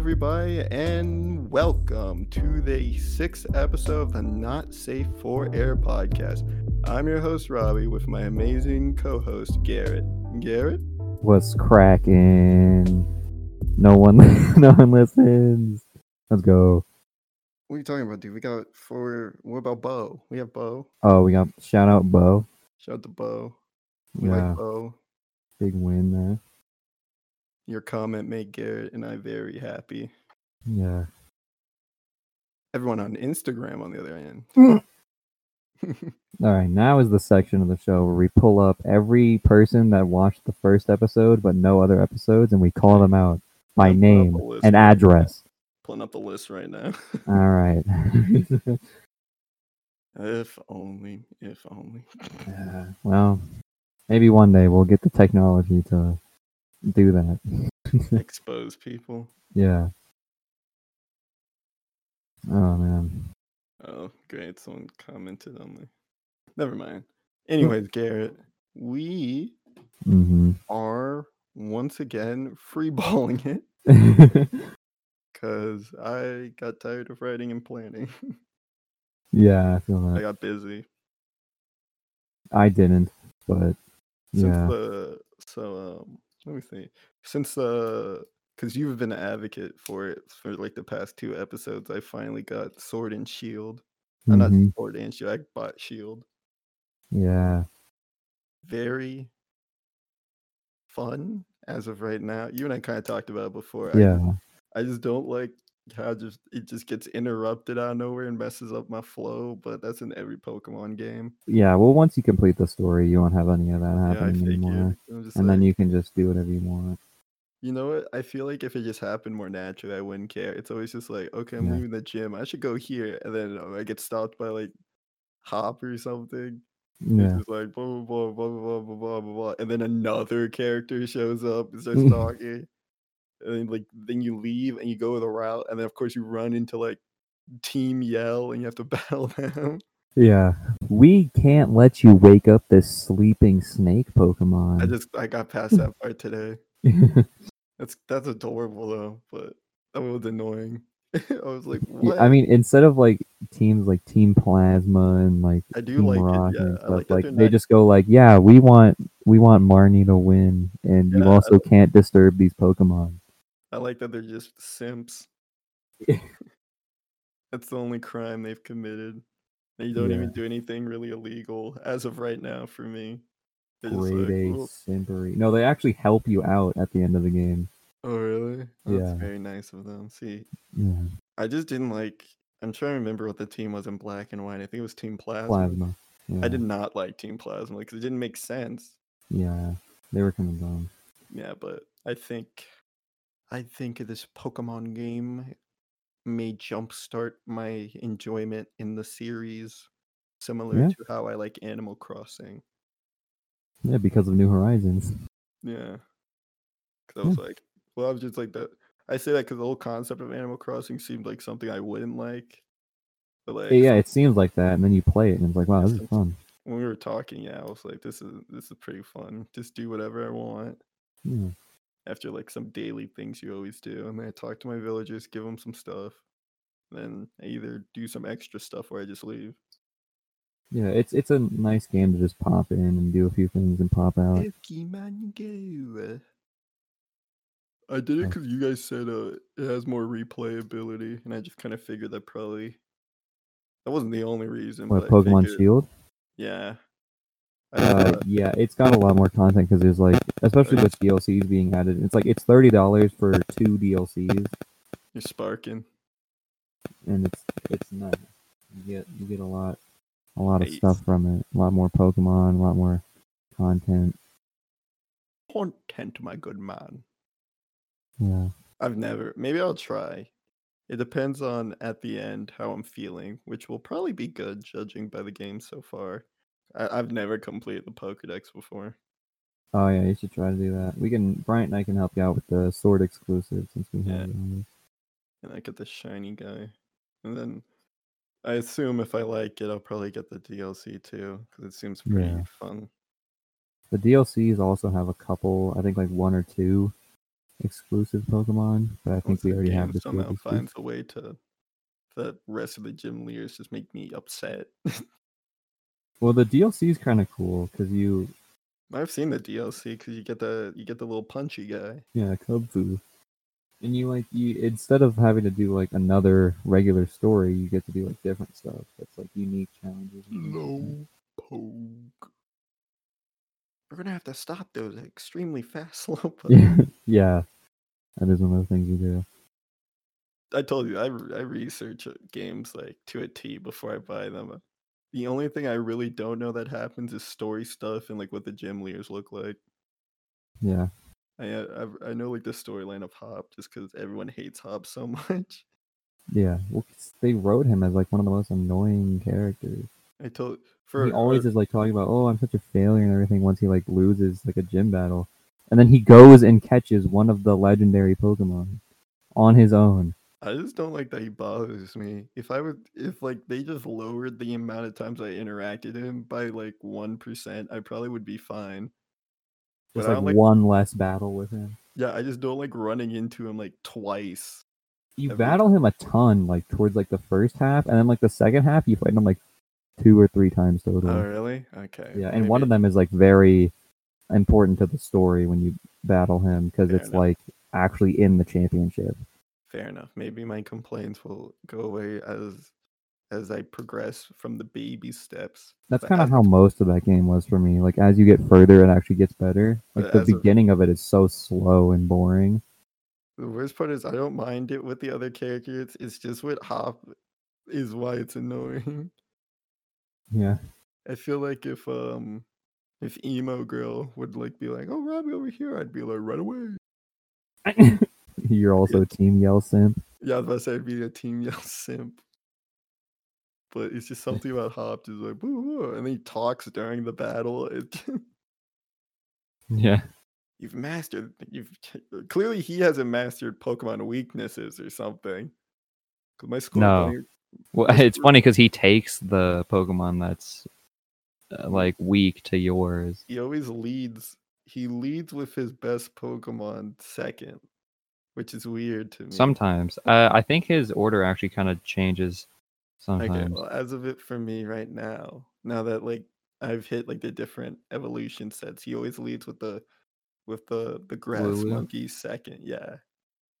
everybody, and welcome to the sixth episode of the Not Safe for Air podcast. I'm your host, Robbie, with my amazing co host, Garrett. Garrett? What's cracking? No one, no one listens. Let's go. What are you talking about, dude? We got for what about Bo? We have Bo. Oh, we got shout out Bo. Shout out to Bo. We Yeah, like Bo. big win there. Your comment made Garrett and I very happy. Yeah. Everyone on Instagram, on the other hand. Mm. All right, now is the section of the show where we pull up every person that watched the first episode but no other episodes, and we call them out by I'm name and address. Pulling up the list right now. All right. if only, if only. Yeah, well, maybe one day we'll get the technology to do that. Expose people. yeah. Oh man. Oh, great. Someone commented on me. Never mind. Anyways, Garrett, we hmm are once again freeballing it because I got tired of writing and planning. yeah, I feel that. I got busy. I didn't, but yeah. the so um let me see. Since uh because you've been an advocate for it for like the past two episodes, I finally got Sword and Shield. Uh, not Mhm. Sword and Shield, I bought Shield. Yeah. Very fun as of right now. You and I kind of talked about it before. Yeah. just, I just don't like how just it just gets interrupted out of nowhere and messes up my flow, but that's in every Pokemon game. Yeah. Well, once you complete the story, you won't have any of that Yeah, anymore. And then you can just do whatever you want. you know what? I feel like if it just happened more naturally, I wouldn't care. It's always just like, okay, I'm Yeah. leaving the gym. I should go here, and then uh, I get stopped by like Hop or something. Yeah. just like blah blah blah blah blah blah blah blah, and then another character shows up and starts talking, and then like then you leave and you go the route, and then of course you run into like Team Yell and you have to battle them. Yeah. We can't let you wake up this sleeping snake Pokemon. I just I got past that part today. That's that's adorable though, but that was annoying. I was like, Yeah. I mean, instead of like teams like Team Plasma and like I do Team like Rocket it. Yeah, and stuff, like like they're not. just go like, yeah, we want we want Marnie to win, and you Yeah, I also can't disturb these Pokemon. I like that they're just simps. That's the only crime they've committed. They don't Yeah. even do anything really illegal as of right now for me. They're Grade like, A simpery. No, they actually help you out at the end of the game. oh really? Oh, that's Yeah. very nice of them. See, Yeah. I just didn't like. I'm trying to remember what the team was in black and white. I think it was Team Plasma. Plasma. Yeah. I did not like Team Plasma because it didn't make sense. Yeah. They were kind of dumb. Yeah, but I think, I think this Pokemon game may jumpstart my enjoyment in the series, similar Yeah. to how I like Animal Crossing. Yeah, because of New Horizons. Yeah, because I was like, well, I was just like that. I say that because the whole concept of Animal Crossing seemed like something I wouldn't like. But eh, like, Yeah, it seems like that, and then you play it, and it's like, wow, this is fun. when we were talking, yeah, I was like, this is this is pretty fun. Just do whatever I want. Yeah. After like some daily things you always do. And then I talk to my villagers, give them some stuff. Then I either do some extra stuff or I just leave. Yeah, it's it's a nice game to just pop in and do a few things and pop out. Pokemon Go. I did it because you guys said uh, it has more replayability, and I just kind of figured that probably that wasn't the only reason. What Pokemon Shield? Yeah. I just Uh, yeah, it's got a lot more content because there's like, especially with DLCs being added, it's like it's thirty dollars for two DLCs, you're sparking. and it's it's nice. You get you get a lot a lot of Nice. stuff from it. A lot more Pokemon, a lot more content. Content, my good man. Yeah, I've never. Maybe I'll try. It depends on at the end how I'm feeling, which will probably be good judging by the game so far. I, I've never completed the Pokedex before. Oh yeah, you should try to do that. We can Bryant and I can help you out with the sword exclusive since we Yeah. have it on this. And I get the shiny guy. And then I assume if I like it, I'll probably get the DLC too, because it seems pretty Yeah. fun. The DLCs also have a couple, I think like one or two exclusive Pokemon, but I think Once we already have the somehow finds a way to the rest of the gym leaders just make me upset. Well, the DLC is kind of cool because you, I've seen the DLC because you get the you get the little punchy guy. yeah, Kubfu, and you like you instead of having to do like another regular story, you get to do like different stuff. That's like unique challenges. No poke. We're gonna have to stop those extremely fast slow Yeah, yeah, that is one of the things you do. I told you I, I research uh, games like to a T before I buy them. The only thing I really don't know that happens is story stuff and like what the gym leaders look like. Yeah, I uh, I, I know like the storyline of Hop just because everyone hates Hop so much. yeah. Well, they wrote him as like one of the most annoying characters. I told for he always uh, is like talking about, oh, I'm such a failure and everything. Once he like loses like a gym battle, and then he goes and catches one of the legendary Pokemon on his own. I just don't like that he bothers me. If I would, if like they just lowered the amount of times I interacted him by like one percent, I probably would be fine. Just like, like, one less battle with him. yeah, I just don't like running into him like twice. You Every- battle him a ton, like towards like the first half, and then like the second half, you fight him like two or three times oh, total. Oh, really? Okay. yeah, and one of them is like very important to the story when you battle him because it's enough. like actually in the championship. Fair enough. Maybe my complaints will go away as as I progress from the baby steps. That's kind of how most of that game was for me. Like as you get further, it actually gets better. Like the as a- beginning of it is so slow and boring. The worst part is I don't mind it with the other characters. It's just with Hop is why it's annoying. Yeah, I feel like if um if emo girl would like be like, "Oh, Robbie over here," I'd be like, "Run away." you're also Team Yell Simp. Yeah, I was about to say I'd be a team yell simp. But it's just something about Hop just like, "Boo, boo," and he talks during the battle. It, Yeah, you've mastered. You've clearly he hasn't mastered Pokemon weaknesses or something. my school No. well, it's funny because he takes the Pokemon that's uh, like weak to yours. he always leads. He leads with his best Pokemon second, which is weird to me. Sometimes, uh, I think his order actually kind of changes. Okay, Sometimes, well, as of it for me right now, now that like I've hit like the different evolution sets, he always leads with the with the the grass Wooloo? monkey second. Yeah,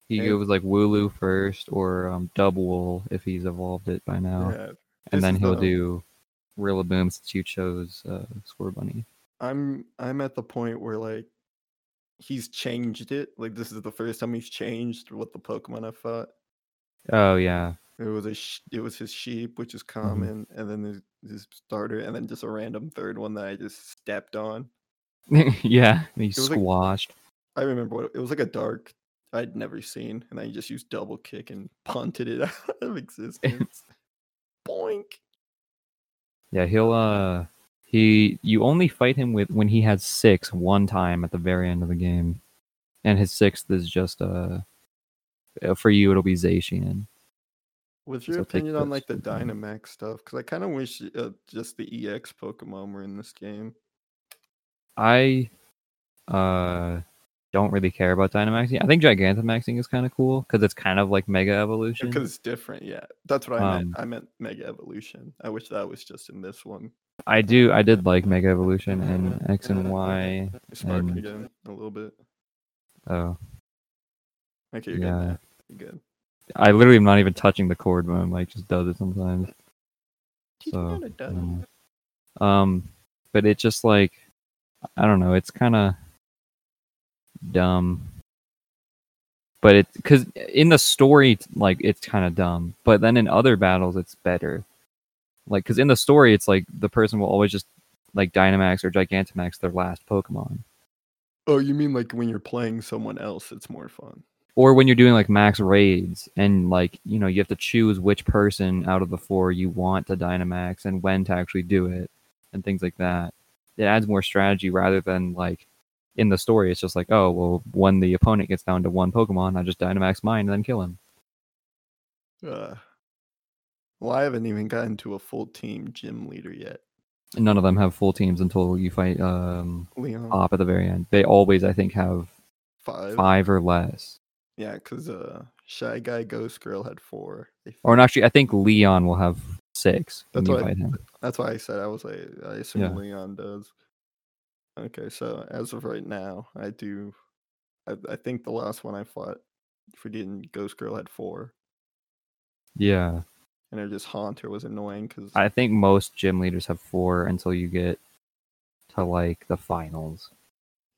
he and- goes like Wooloo first, or um, Dubwool if he's evolved it by now, yeah. and then he'll the- do Rillaboom since you chose uh, Scorbunny. I'm I'm at the point where like he's changed it. Like this is the first time he's changed what the Pokemon I fought. Oh yeah, It was a sh- it was his sheep, which is Mm-hmm. common, and then there's his starter, and then just a random third one that I just stepped on. yeah, he was like- squashed. I remember what it was like a dark I'd never seen, and I just used double kick and punted it out of existence. Boink. Yeah, he'll uh he you only fight him with when he has six one time at the very end of the game. And his sixth is just uh uh, for you it'll be Zacian. What's your So opinion on like the. Dynamax stuff? Because I kind of wish uh, just the EX Pokemon were in this game. I uh don't really care about Dynamaxing. I think Gigantamaxing is kind of cool because it's kind of like Mega Evolution. Because it's different, yeah. That's what I meant. Um, I meant Mega Evolution. I wish that was just in this one. I do I did like Mega Evolution and X and Y. Spark And- again a little bit. Oh, Okay, you're Yeah. good. You're good. I literally am not even touching the cord when I'm like just does it sometimes. So, how to done. Um, um, but it just like I don't know. It's kind of dumb, but it because in the story, like it's kind of dumb. But then in other battles, it's better. Like because in the story, it's like the person will always just like Dynamax or Gigantamax their last Pokemon. Oh, you mean like when you're playing someone else, it's more fun. Or when you're doing like max raids and like you know you have to choose which person out of the four you want to Dynamax and when to actually do it and things like that. It adds more strategy rather than like in the story it's just like oh well when the opponent gets down to one Pokemon I just Dynamax mine and then kill him. Uh, well, I haven't even gotten to a full team gym leader yet. None of them have full teams until you fight um Leon. Op at the very end. They always I think have Five. five or less. Yeah, because uh, Shy Guy Ghost Girl had four. Or actually, I think Leon will have six. when That's you what I- fight him. That's why I said I was like, I assume Yeah. Leon does. Okay, so as of right now, I do. I, I think the last one I fought for getting Ghost Girl had four, Yeah, and it just Haunter was annoying because I think most gym leaders have four until you get to like the finals,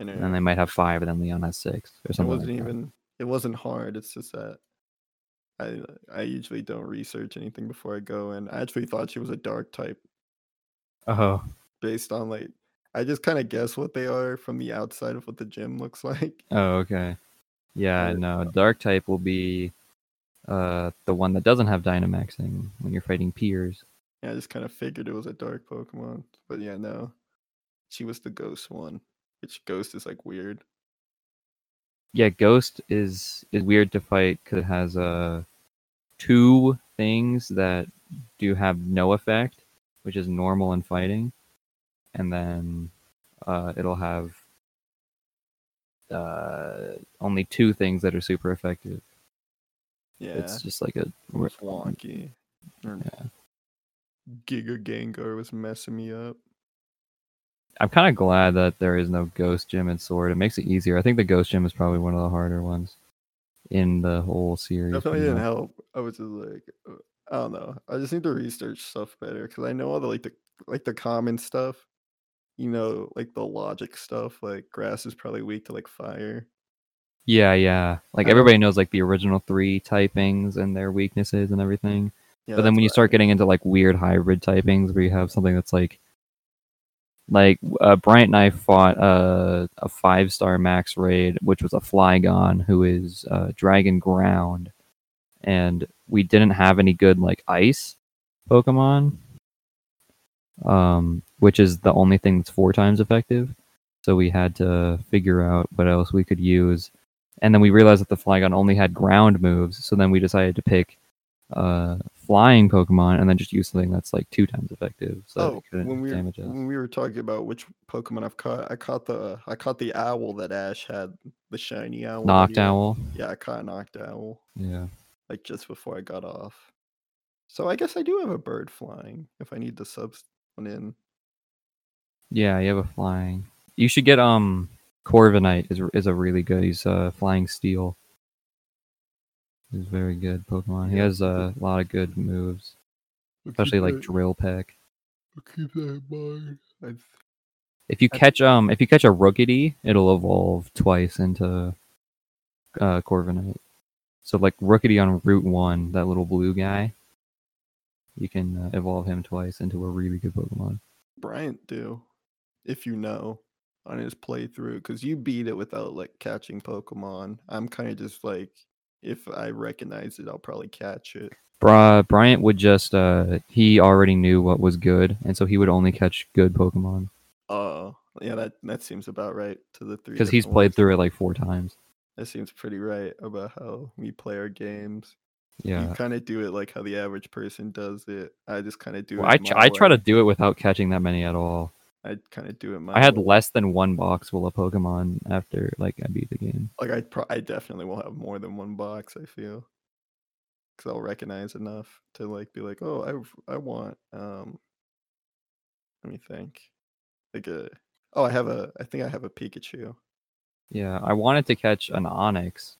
and it, and then they might have five, and then Leon has six or something. it wasn't like that. even. It wasn't hard. It's just that I I usually don't research anything before I go in. I actually thought she was a dark type Oh, based on like I just kind of guess what they are from the outside of what the gym looks like. oh, okay. Yeah, no, dark type will be uh the one that doesn't have Dynamaxing when you're fighting peers. Yeah, I just kind of figured it was a dark Pokemon. But yeah, no. She was the ghost one. Which ghost is like weird. Yeah, Ghost is is weird to fight because it has uh two things that do have no effect, which is normal in fighting, and then uh, it'll have uh, only two things that are super effective. Yeah. It's just like a it's wonky. Or Yeah. Giga Gengar was messing me up. I'm kind of glad that there is no Ghost Gym in Sword. It makes it easier. I think the Ghost Gym is probably one of the harder ones in the whole series. Definitely didn't know? help. I was just like, uh, I don't know. I just need to research stuff better because I know all the like the like the common stuff. You know, like the logic stuff. Like grass is probably weak to like fire. Yeah, yeah. Like I everybody knows like the original three typings and their weaknesses and everything. Yeah, but then when you what I- start getting into like weird hybrid typings where you have something that's like like uh, Bryant and I fought uh, a five star max raid, which was a Flygon who is uh, Dragon Ground, and we didn't have any good like ice Pokemon, um, which is the only thing that's four times effective. So we had to figure out what else we could use, and then we realized that the Flygon only had ground moves. So then we decided to pick uh, flying Pokemon and then just use something that's like two times effective. So Oh, when we were, when we were talking about which Pokemon I've caught, I caught the I caught the owl that Ash had, the shiny owl. Knocked had. Noctowl. Yeah, I caught a Noctowl. Yeah. like just before I got off. So I guess I do have a bird flying if I need to sub one in. Yeah, you have a flying. You should get um Corviknight is is a really good. He's uh flying steel. He's very good Pokemon. He has uh, a lot of good moves, especially like Drill Peck. keep that in mind. I've, If you I- catch um if you catch a Rookidee, it'll evolve twice into uh Corviknight. So like Rookidee on Route One, that little blue guy, you can uh, evolve him twice into a really good Pokemon. Bryant do, if you know, on his playthrough, because you beat it without like catching Pokemon. I'm kind of just like, if I recognize it, I'll probably catch it. Bra- Bryant would just uh he already knew what was good, and so he would only catch good Pokemon Oh, yeah, that that seems about right to the three. because he's played ones. through it like four times. That seems pretty right about how we play our games. Yeah. You kind of do it like how the average person does it. I just kind of do Well, it. I, tr- I try to do it without catching that many at all. I kind of do it. My I had way. less than one box full of Pokemon after like I beat the game. like I. Pro- I definitely will have more than one box. I feel because I'll recognize enough to like be like, oh, I I want. Um, let me think. Like a. Oh, I have a. I think I have a Pikachu. Yeah, I wanted to catch an Onix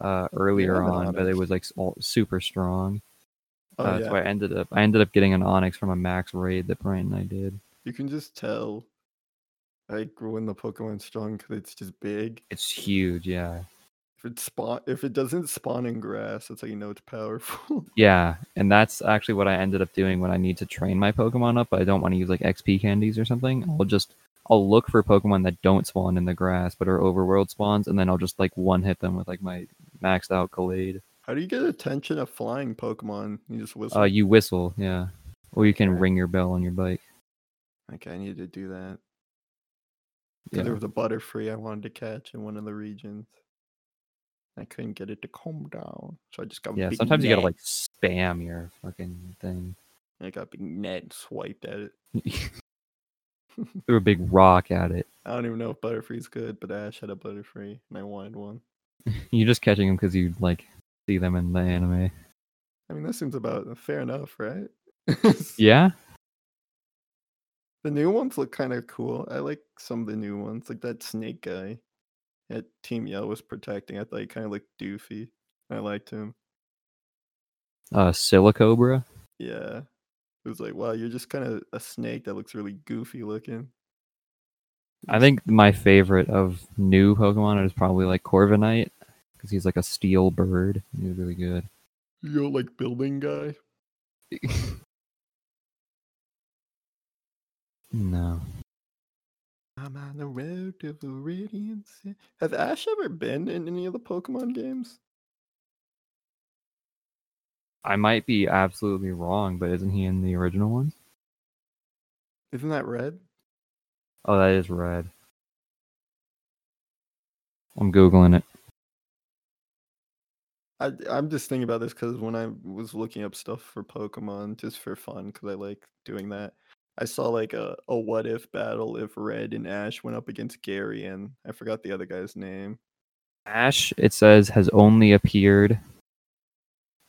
uh, earlier on, but it was like super strong. Oh uh, yeah. So I ended up I ended up getting an Onix from a max raid that Brian and I did. You can just tell. Like when the Pokemon's strong because it's just big. It's huge, yeah. If it spawn, if it doesn't spawn in grass, that's how you know it's powerful. Yeah, and that's actually what I ended up doing when I need to train my Pokemon up. But I don't want to use like XP candies or something. I'll just I'll look for Pokemon that don't spawn in the grass but are overworld spawns, and then I'll just like one hit them with like my maxed out Gallade. How do you get attention of flying Pokemon? You just whistle. Uh, you whistle, yeah, or you can ring your bell on your bike. Okay, I need to do that. Yeah, There was a Butterfree I wanted to catch in one of the regions. I couldn't get it to calm down, so I just got yeah. Big Sometimes you gotta like spam your fucking thing. I got Big net and swiped at it. Threw a big rock at it. I don't even know if Butterfree's good, but Ash had a Butterfree, and I wanted one. You're just catching them because you like see them in the anime. I mean, that seems about fair enough, right? Yeah. The new ones look kind of cool. I like some of the new ones, like that snake guy that Team Yell was protecting. I thought he kind of looked doofy. I liked him. Uh, Silicobra. Yeah. It was like, wow, you're just kind of a snake that looks really goofy looking. I think my favorite of new Pokemon is probably like Corviknight because he's like a steel bird. He's really good. You know, like building guy. No. I'm on the road to Viridian City. Has Ash ever been in any of the Pokemon games? I might be absolutely wrong, but isn't he in the original one? Isn't that red? Oh, that is red. I'm googling it. I, I'm just thinking about this because when I was looking up stuff for Pokemon just for fun, because I like doing that, I saw like a, a what if battle if Red and Ash went up against Gary and I forgot the other guy's name. Ash, it says, has only appeared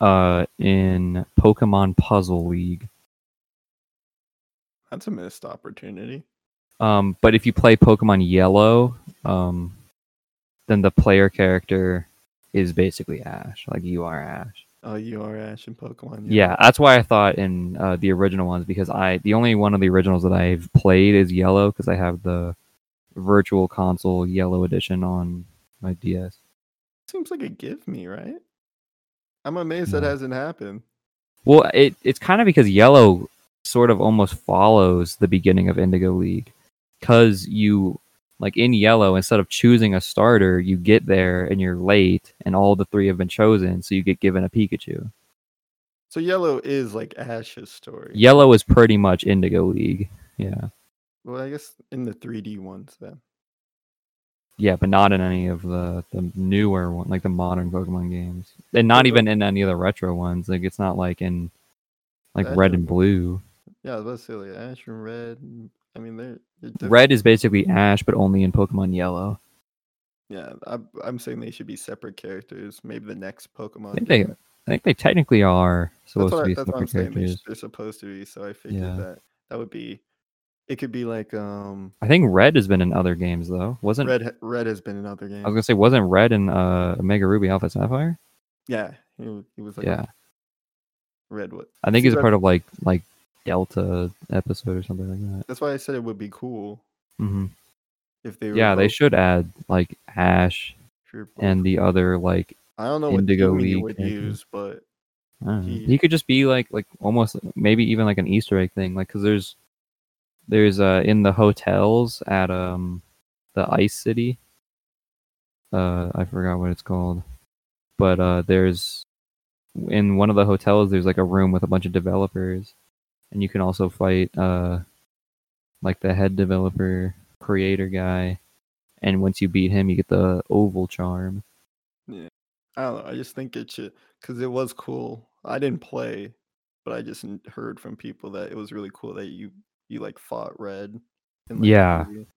uh in Pokemon Puzzle League. That's a missed opportunity. Um, but if you play Pokemon Yellow, um, then the player character is basically Ash. Like you are Ash. Oh, you are Ash in Pokemon. Yeah, that's why I thought in uh, the original ones because I the only one of the originals that I've played is Yellow because I have the Virtual Console Yellow Edition on my DS. Seems like a give me, right? I'm amazed that hasn't happened. Well, it it's kind of because Yellow sort of almost follows the beginning of Indigo League because you like in Yellow instead of choosing a starter, you get there and you're late, and all the three have been chosen, so you get given a Pikachu. So Yellow is like Ash's story. Yellow is pretty much Indigo League. Yeah. Well, I guess in the 3D ones then. Yeah, but not in any of the, the newer one, like the modern Pokemon games, and not even in any of the retro ones. Like it's not like in like That's red and blue. Yeah, I was about to say like Ash and Red. I mean, they're, they're. Red is basically Ash, but only in Pokemon Yellow. Yeah, I'm, I'm saying they should be separate characters. Maybe the next Pokemon. I think they. I think they technically are supposed to I, be that's what I'm separate saying. They, sh- characters. they're supposed to be. So I figured Yeah. that that would be. It could be like um. I think Red has been in other games though. Wasn't Red Red has been in other games. I was gonna say wasn't Red in uh Mega Ruby Alpha Sapphire? Yeah, he, he was like yeah, Red. What? I think he's a part of like like Delta episode or something like that. That's why I said it would be cool hmm if they. Were Yeah, they should add like Ash and the other like I don't know what Indigo Indigo he League would use, but I don't know. He- He, could just be like like almost maybe even like an Easter egg thing, like because there's there's uh in the hotels at um the Ice City. Uh, I forgot what it's called, but uh, there's in one of the hotels there's like a room with a bunch of developers, and you can also fight uh like the head developer creator guy, and once you beat him, you get the oval charm. Yeah. I don't know. I just think it should because it was cool. I didn't play, but I just heard from people that it was really cool that you you like fought Red. in, like, Yeah, movie.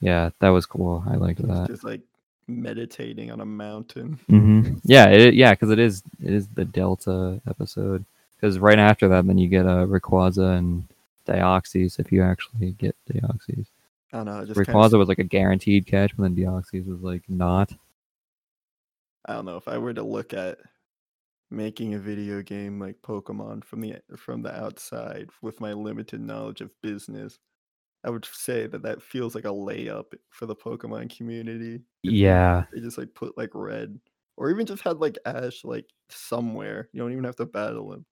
Yeah, that was cool. I liked that. just like meditating on a mountain. hmm Yeah, it, yeah, because it is it is the Delta episode. Because right after that, then you get uh, Rayquaza and Deoxys if you actually get Deoxys. I don't know. Just kinda was like a guaranteed catch, but then Deoxys was like not. I don't know if I were to look at making a video game like Pokemon from the from the outside with my limited knowledge of business. I would say that that feels like a layup for the Pokemon community. Yeah, they just like put like red or even just had like ash like somewhere you don't even have to battle him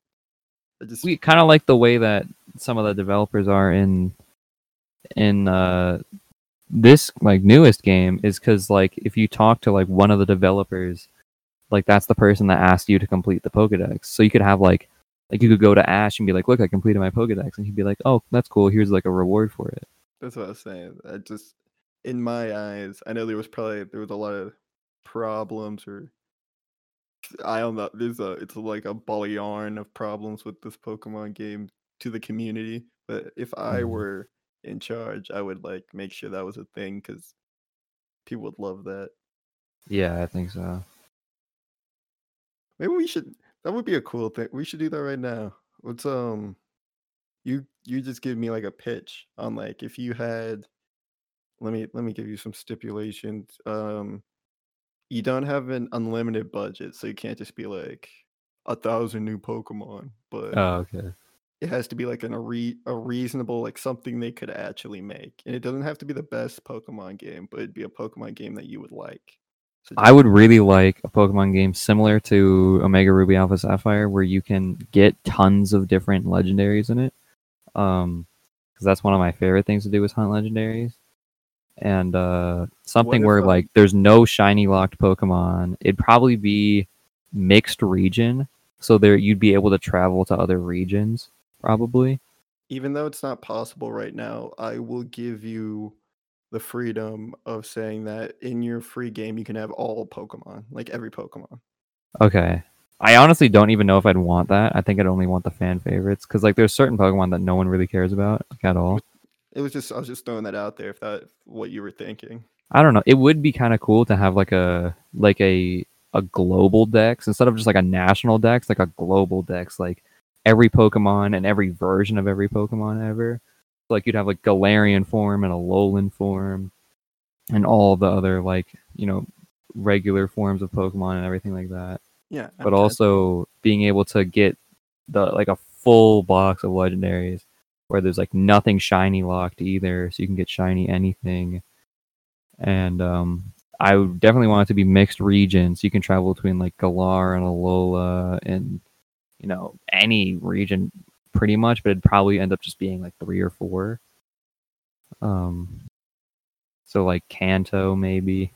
just we kind of like the way that some of the developers are in in uh this like newest game is because like if you talk to like one of the developers like that's the person that asked you to complete the pokedex. So you could have like like you could go to ash and be like look i completed my pokedex and he'd be like oh that's cool. Here's like a reward for it. That's what i was saying. I just in my eyes i know there was probably there was a lot of problems or i don't know there's a it's like a ball of yarn of problems with this pokemon game to the community but if i Mhm. were in charge, I would like make sure that was a thing because people would love that. Yeah, I think so. Maybe we should. That would be a cool thing. We should do that right now. Let's um, you you just give me like a pitch on like if you had. Let me let me give you some stipulations. Um, you don't have an unlimited budget, so you can't just be like a thousand new Pokemon, but Oh, okay. it has to be like an a, re- a reasonable like something they could actually make, and it doesn't have to be the best Pokemon game, but it'd be a Pokemon game that you would like. So I would really like a Pokemon game similar to Omega Ruby Alpha Sapphire, where you can get tons of different legendaries in it. Um, because that's one of my favorite things to do is hunt legendaries. And uh, something where like there's no shiny locked Pokemon. It'd probably be mixed region, so there you'd be able to travel to other regions probably. even though it's not possible right now, I will give you the freedom of saying that in your free game you can have all Pokemon, like every Pokemon. Okay. I honestly don't even know if I'd want that. I think I'd only want the fan favorites because like there's certain Pokemon that no one really cares about like, at all. It was just I was just throwing that out there if that what you were thinking. I don't know. It would be kind of cool to have like a like a a global dex instead of just like a national dex, like a global dex, like every Pokemon and every version of every Pokemon ever. Like you'd have like Galarian form and a Alolan form, and all the other like you know regular forms of Pokemon and everything like that. Yeah, But also being able to get the like a full box of legendaries where there's like nothing shiny locked either, so you can get shiny anything and um, I definitely want it to be mixed regions. You can travel between like Galar and Alola, and you know any region pretty much, but it'd probably end up just being like three or four. Um, so like Kanto maybe,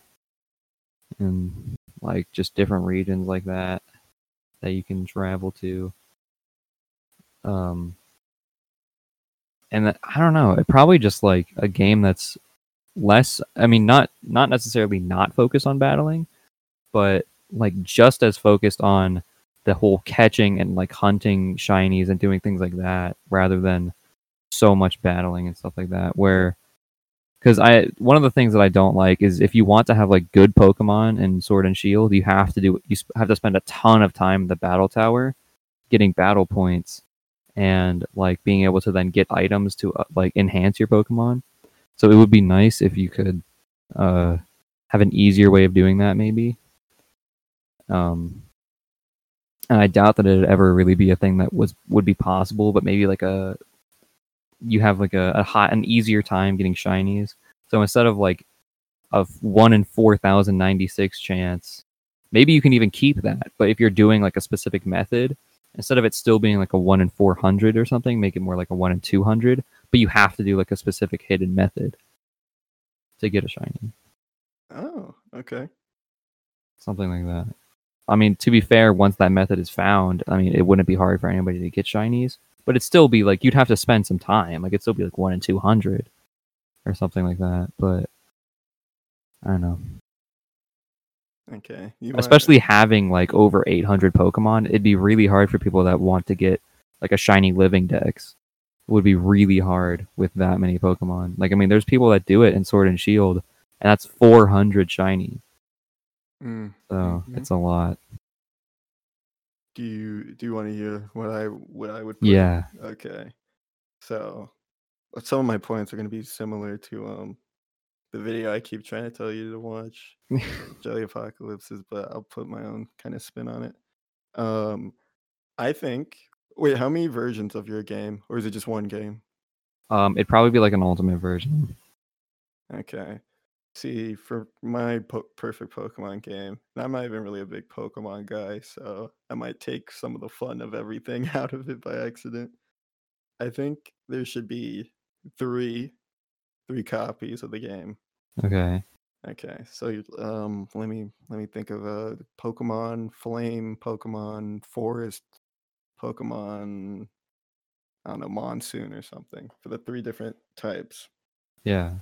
and like just different regions like that that you can travel to. Um, and I don't know, it probably just like a game that's less i mean not not necessarily not focused on battling but like just as focused on the whole catching and like hunting shinies and doing things like that rather than so much battling and stuff like that where because i one of the things that i don't like is if you want to have like good pokemon in sword and shield you have to do you have to spend a ton of time in the battle tower getting battle points and like being able to then get items to uh, like enhance your pokemon so it would be nice if you could uh, have an easier way of doing that, maybe. Um, and I doubt that it'd ever really be a thing that was would be possible. But maybe like a you have like a, a hot an easier time getting shinies. So instead of like a one in four thousand ninety six chance, maybe you can even keep that. But if you're doing like a specific method, instead of it still being like a one in four hundred or something, make it more like a one in two hundred but you have to do like a specific hidden method to get a shiny. Oh, okay. Something like that. I mean, to be fair, once that method is found, I mean, it wouldn't be hard for anybody to get shinies, but it'd still be like you'd have to spend some time. Like it'd still be like one in two hundred or something like that. But I don't know. Okay. Wanna- Especially having like over eight hundred Pokemon, it'd be really hard for people that want to get like a shiny living dex. It would be really hard with that many Pokemon. Like I mean, there's people that do it in Sword and Shield, and that's four hundred shiny. Mm. So Mhm. it's a lot. Do you do you want to hear what I what I would put? Yeah. Okay. So some of my points are going to be similar to um the video I keep trying to tell you to watch, Jelly Apocalypses, but I'll put my own kind of spin on it. Um I think wait, how many versions of your game or is it just one game? Um, it'd probably be like an ultimate version. Okay. See, for my po- perfect Pokemon game, and I'm not even really a big Pokemon guy, so I might take some of the fun of everything out of it by accident. I think there should be three, three copies of the game. Okay. Okay, so you- um, let me let me think of a Pokemon Flame, Pokemon Forest, Pokemon. I don't know, Monsoon or something for the three different types. Yeah.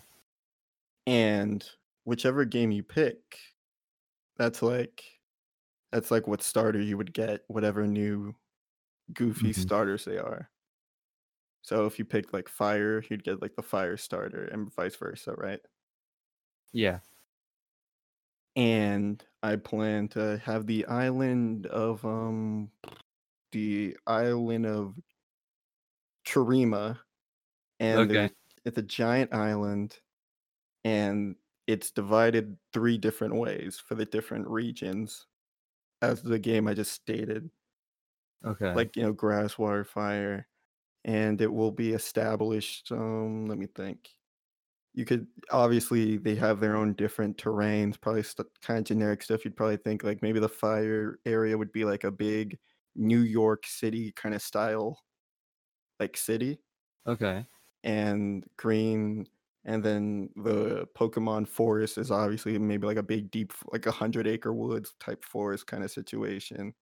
and whichever game you pick that's like that's like what starter you would get whatever new goofy Mhm. starters they are So if you picked like fire, you'd get like the fire starter and vice versa, right? Yeah. And I plan to have the island of um the island of Chirima and Okay. it's a giant island and it's divided three different ways for the different regions as the game I just stated. Okay. Like, you know, grass, water, fire. And it will be established, um, let me think. You could obviously they have their own different terrains, probably st- kind of generic stuff. You'd probably think like maybe the fire area would be like a big New York City kind of style, like city, okay. and green. And then the Pokemon forest is obviously maybe like a big, deep, like a hundred acre woods type forest kind of situation.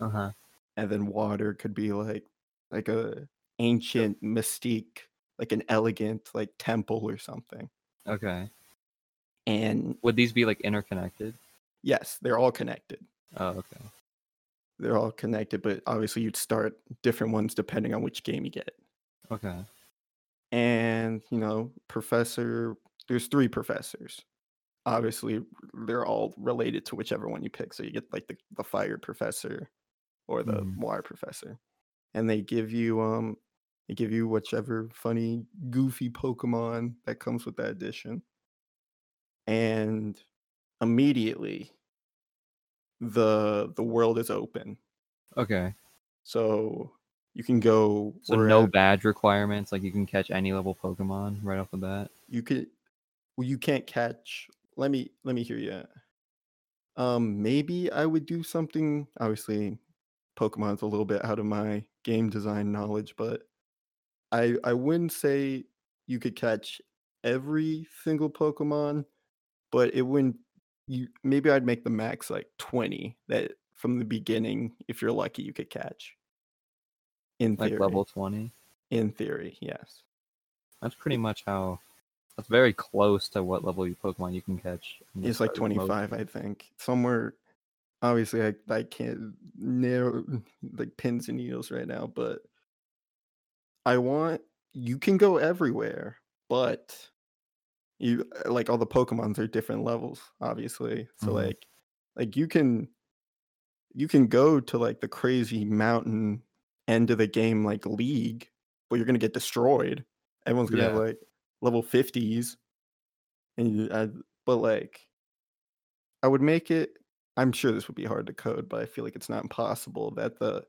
Uh huh. And then water could be like like a ancient mystique, like an elegant like temple or something. Okay. And Would these be like interconnected? yes, they're all connected. Oh, okay. They're all connected, but obviously you'd start different ones depending on which game you get. Okay. And, you know, professor, there's three professors. Obviously, they're all related to whichever one you pick. So you get like the, the fire professor or the Mhm. water professor. And they give you um they give you whichever funny, goofy Pokemon that comes with that edition. And immediately the the world is open. Okay. So you can go So no badge requirements. Like you can catch any level Pokemon right off the bat. you could well you can't catch let me let me hear you out. um maybe i would do something obviously pokemon's a little bit out of my game design knowledge but i i wouldn't say you could catch every single pokemon but it wouldn't you maybe i'd make the max like 20 that from the beginning if you're lucky you could catch in Like theory level twenty. in theory yes That's pretty much how. That's very close to what level you Pokemon you can catch. It's like 25, I think. Somewhere, obviously, I, I can't narrow like pins and needles right now, but I want you can go everywhere, but you uh, like all the Pokemons are different levels, obviously. So Mhm. like, like you can you can go to like the crazy mountain end of the game like league, but you're gonna get destroyed. Everyone's gonna have like level 50s, and you, I, but like I would make it. I'm sure this would be hard to code, but I feel like it's not impossible that the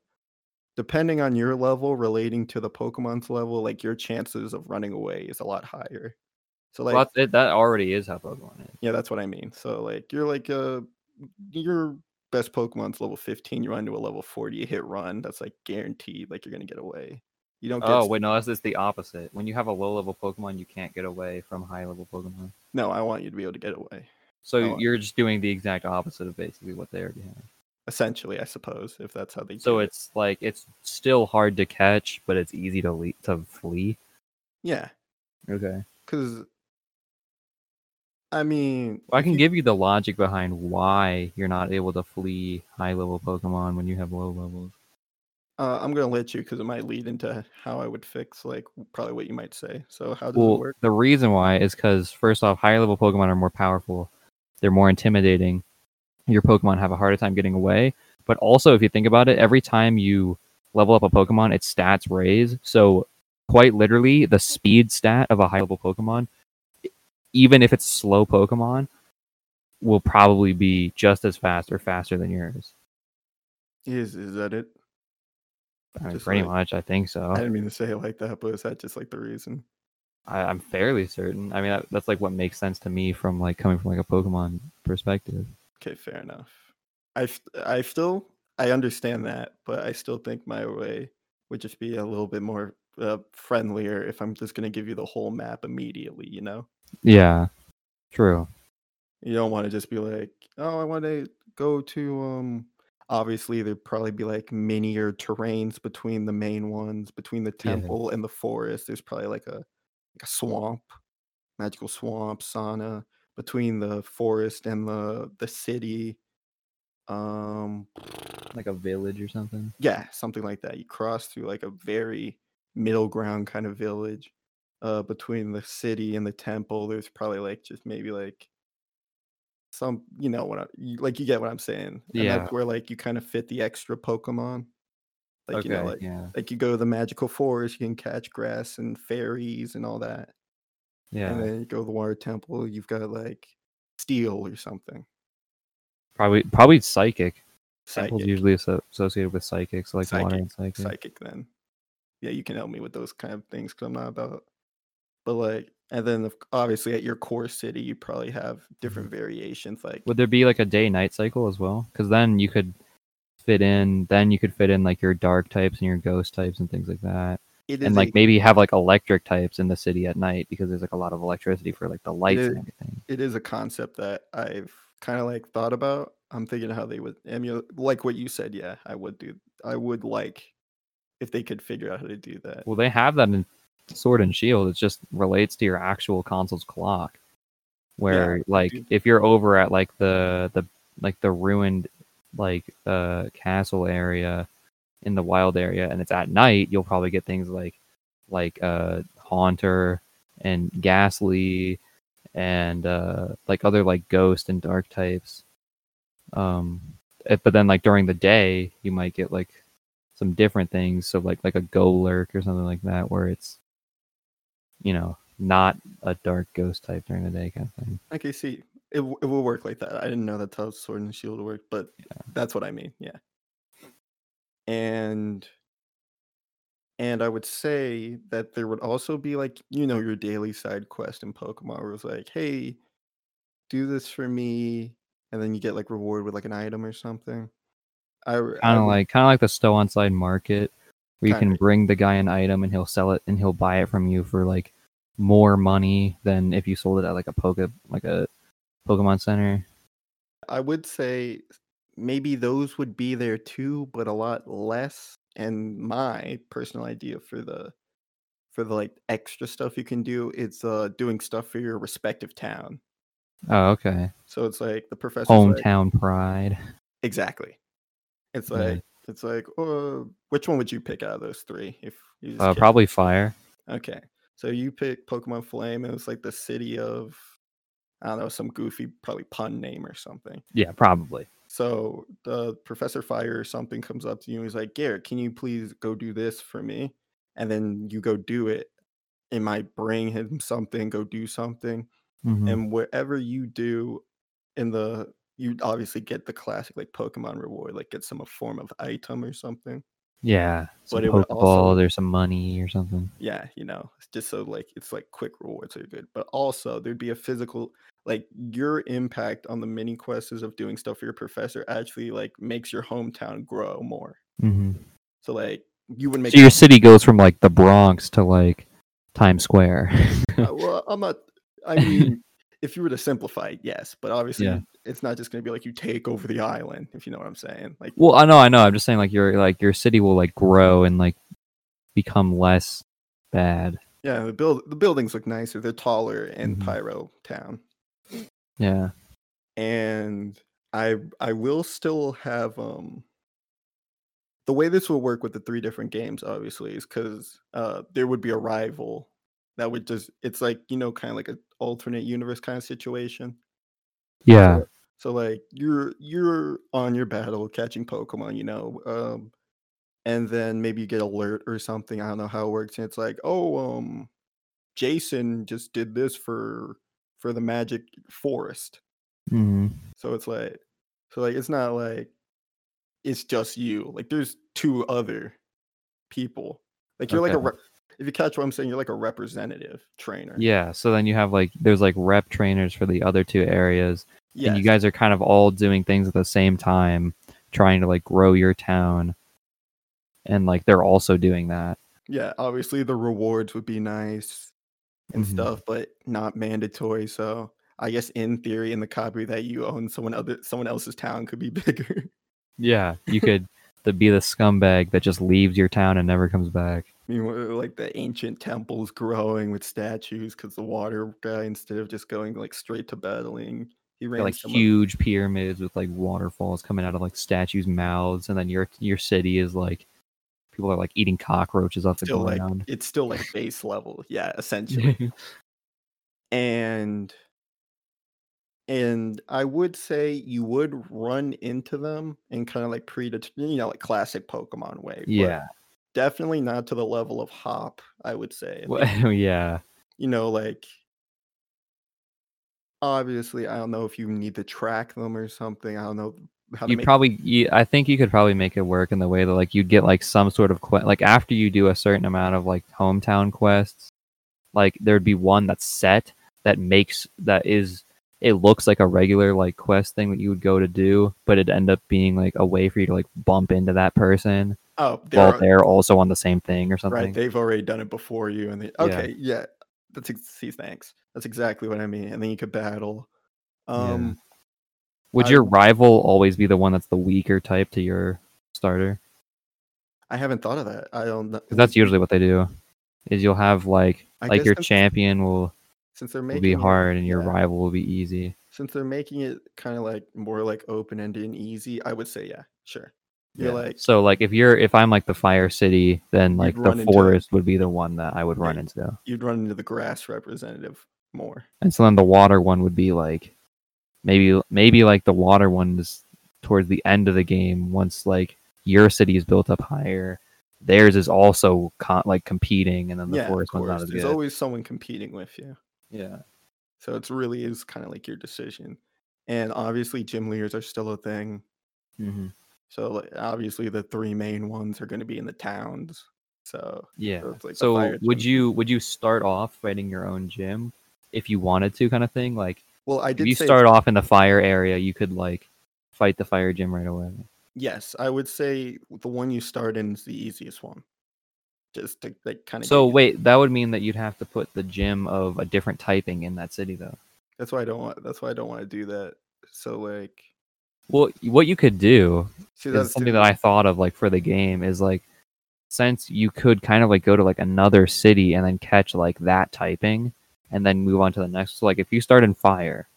depending on your level relating to the Pokemon's level, like your chances of running away is a lot higher. So like Well, that already is how Pokemon is. yeah, that's what I mean. So like you're like uh your best Pokemon's level 15, you run to a level 40, you hit run, that's like guaranteed like you're gonna get away. You don't get Oh wait, no, that's just the opposite. When you have a low level Pokemon, you can't get away from high level Pokemon. no, I want you to be able to get away. So you're just doing the exact opposite of basically what they already have. Essentially, I suppose, if that's how they So it. it's like it's still hard to catch, but it's easy to le- to flee. Yeah, Okay. because I mean Well, I can give you the logic behind why you're not able to flee high level Pokemon when you have low levels. Uh, I'm gonna let you because it might lead into how I would fix like probably what you might say. So how does it work? the reason why is because first off, higher level Pokemon are more powerful. They're more intimidating. Your Pokemon have a harder time getting away. But also, if you think about it, every time you level up a Pokemon, its stats raise. So, quite literally, the speed stat of a high level Pokemon, even if it's slow Pokemon, will probably be just as fast or faster than yours. Is is that it? I mean, pretty like- much, I think so. I didn't mean to say it like that, but is that just like the reason? I, I'm fairly certain. I mean, that, that's like what makes sense to me from like coming from like a Pokemon perspective. Okay, fair enough. I I still I understand that, but I still think my way would just be a little bit more uh, friendlier if I'm just gonna give you the whole map immediately. You know, Yeah, true. you don't want to just be like, oh, I want to go to um. Obviously, there'd probably be like minier terrains between the main ones, between the Yeah. temple and the forest. There's probably like a like a swamp, magical swamp, sauna between the forest and the the city. Um, Like a village or something. yeah, something like that. You cross through like a very middle ground kind of village uh between the city and the temple there's probably like just maybe like some you know what I, you, like you get what i'm saying and Yeah. that's where like you kind of fit the extra pokemon like you know Okay, like yeah, like you go to the magical forest you can catch grass and fairies and all that yeah. and then you go to the water temple you've got like steel or something Probably probably psychic. Temple's usually associated with psychics, like water Psychic, and psychic. psychic then yeah you can help me with those kind of things because i'm not about but like and then obviously at your core city you probably have different mm-hmm. variations like Would there be like a day night cycle as well? Because then you could fit in. Then you could fit in like your dark types and your ghost types and things like that. And like a, maybe have like electric types in the city at night because there's like a lot of electricity for like the lights is- and everything. it is a concept that i've kind of like thought about i'm thinking how they would emulate like what you said yeah i would do i would like if they could figure out how to do that Well, they have that in Sword and Shield. It just relates to your actual console's clock. Where like do- if you're over at like the the like the ruined like uh castle area in the wild area and it's at night, you'll probably get things like like uh Haunter and Gastly and uh like other like ghost and dark types. Um eh, but then like during the day you might get like some different things. So like like a Golurk or something like that, where it's you know not a dark ghost type during the day kind of thing. okay see it, it will work like that i didn't know that's how sword and shield worked but that's what i mean yeah and and i would say that there would also be like you know your daily side quest in pokemon where it's like hey do this for me and then you get like reward with like an item or something I Kind of like kind of like the Stow-on-Side market, where you can Kinda. bring the guy an item and he'll sell it and he'll buy it from you for like more money than if you sold it at like a Poke like a Pokemon Center. I would say maybe those would be there too, but a lot less. And my personal idea for the for the like extra stuff you can do it's uh doing stuff for your respective town. Oh, okay. So it's like the professor's like, Hometown pride. exactly. It's Yeah. like it's like uh, which one would you pick out of those three if you just Uh, probably fire. Okay. So you pick Pokemon Flame and it's like the city of I don't know, some goofy probably pun name or something. Yeah, probably. So the Professor Fire or something comes up to you and he's like, Garrett, can you please go do this for me? And then you go do it. It might bring him something, go do something. Mhm. And whatever you do in the you obviously get the classic like Pokemon reward, like get some form of item or something. Yeah, some But it would also- there's some money or something. Yeah, you know, it's just so like it's like quick rewards are good. But also there'd be a physical like your impact on the mini quests of doing stuff for your professor actually like makes your hometown grow more. hmm So like you would make So your city goes from like the Bronx to like Times Square. Uh, well, I'm not. I mean, if you were to simplify, it, yes, but obviously, Yeah. it's not just going to be like you take over the island, if you know what I'm saying. Like, well, I know, I know. I'm just saying like your like your city will like grow and like become less bad. yeah, the build the buildings look nicer. They're taller in Mhm. Pyro Town, Yeah. and I I will still have um. The way this will work with the three different games, obviously, is because uh, there would be a rival that would just. It's like you know, kind of like an alternate universe kind of situation. Yeah. So, so, like you're you're on your battle catching Pokemon, you know, um, and then maybe you get alert or something. I don't know how it works. And it's like, oh, um, Jason just did this for for the Magic Forest. hmm So it's like, so like it's not like it's just you. Like there's two other people. Like you're like a Okay. If you catch what I'm saying, you're like a representative trainer. Yeah. So then you have like there's like rep trainers for the other two areas, and you guys are kind of all doing things at the same time, trying to like grow your town, and like they're also doing that. yeah, obviously the rewards would be nice and Mhm. stuff, but not mandatory. So I guess in theory, in the copy that you own, someone other someone else's town could be bigger. Yeah. You could the, be the scumbag that just leaves your town and never comes back. I mean, uh, like the ancient temples growing with statues because the water guy, instead of just going like straight to battling, he ran like huge pyramids with like waterfalls coming out of like statues' mouths, and then your your city is like people are like eating cockroaches off the still like ground. it's still like base level, yeah, essentially. and and I would say you would run into them in kind of like pre you know like classic Pokemon way. but yeah. Definitely not to the level of Hop. I would say. Well, yeah. you know, like obviously, I don't know if you need to track them or something. I don't know how to You probably, you, I think you could probably make it work in the way that like you'd get like some sort of quest, like after you do a certain amount of like hometown quests, like there'd be one that's set that makes that is it looks like a regular like quest thing that you would go to do, but it'd end up being like a way for you to like bump into that person oh, they're they're also on the same thing or something. right. They've already done it before you, and they okay, yeah. That's see, thanks. That's exactly what I mean. And then you could battle. Yeah. Um, Would I- your rival always be the one that's the weaker type to your starter? I haven't thought of that. I don't know. 'Cause that's usually what they do. Is you'll have like I like your champion will, since they're will making be it- hard and your yeah. rival will be easy. since they're making it kind of like more like open ended and easy, I would say yeah, sure. You're like so like if you're if I'm like the fire city, then like the into- forest would be the one that I would run into. you'd run into the grass representative more. And so then the water one would be like maybe maybe like the water one is towards the end of the game once like your city is built up higher. Theirs is also con- like competing, and then the yeah, forest one's not as There's good. always someone competing with you. yeah, So it's really is kind of like your decision. And obviously gym leaders are still a thing. hmm So like, obviously the three main ones are going to be in the towns. So yeah. it's like so would you would you start off fighting your own gym if you wanted to, kind of thing? Like well, I did. if you start off in the fire area, you could like fight the fire gym right away. yes. I would say the one you start in is the easiest one. Just to like kind of. So wait, that would mean that you'd have to put the gym of a different typing in that city, though. That's why I don't want. That's why I don't want to do that. So like, Well, what you could do is something that I thought of like for the game is like since you could kind of like go to like another city and then catch like that typing and then move on to the next. So like if you start in fire,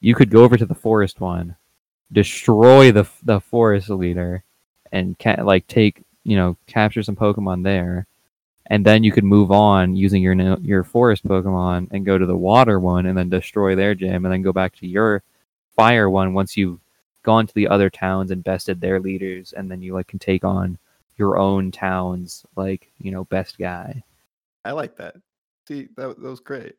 you could go over to the forest one, destroy the the forest leader, and ca- like take you know capture some Pokemon there, and then you could move on using your your forest Pokemon and go to the water one and then destroy their gym and then go back to your fire one once you've gone to the other towns and bested their leaders and then you like can take on your own town's like you know best guy I like that. See, that, that was great.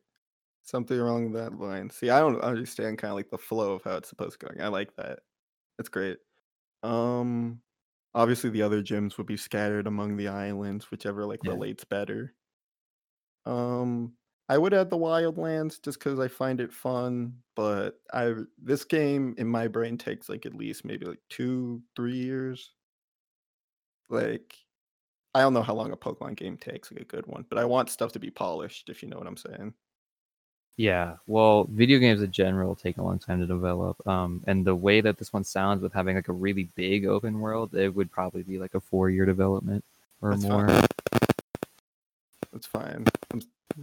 Something along that line. See, I don't understand kind of like the flow of how it's supposed to go. I like that. That's great. Um, obviously the other gyms would be scattered among the islands, whichever like Yeah. relates better. Um, I would add the Wildlands just because I find it fun, but I this game in my brain takes like at least maybe like two, three years. Like I don't know how long a Pokemon game takes, like a good one, but I want stuff to be polished, if you know what I'm saying. yeah well video games in general take a long time to develop um and the way that this one sounds with having like a really big open world it would probably be like a four year development or That's more fine. That's fine. I'm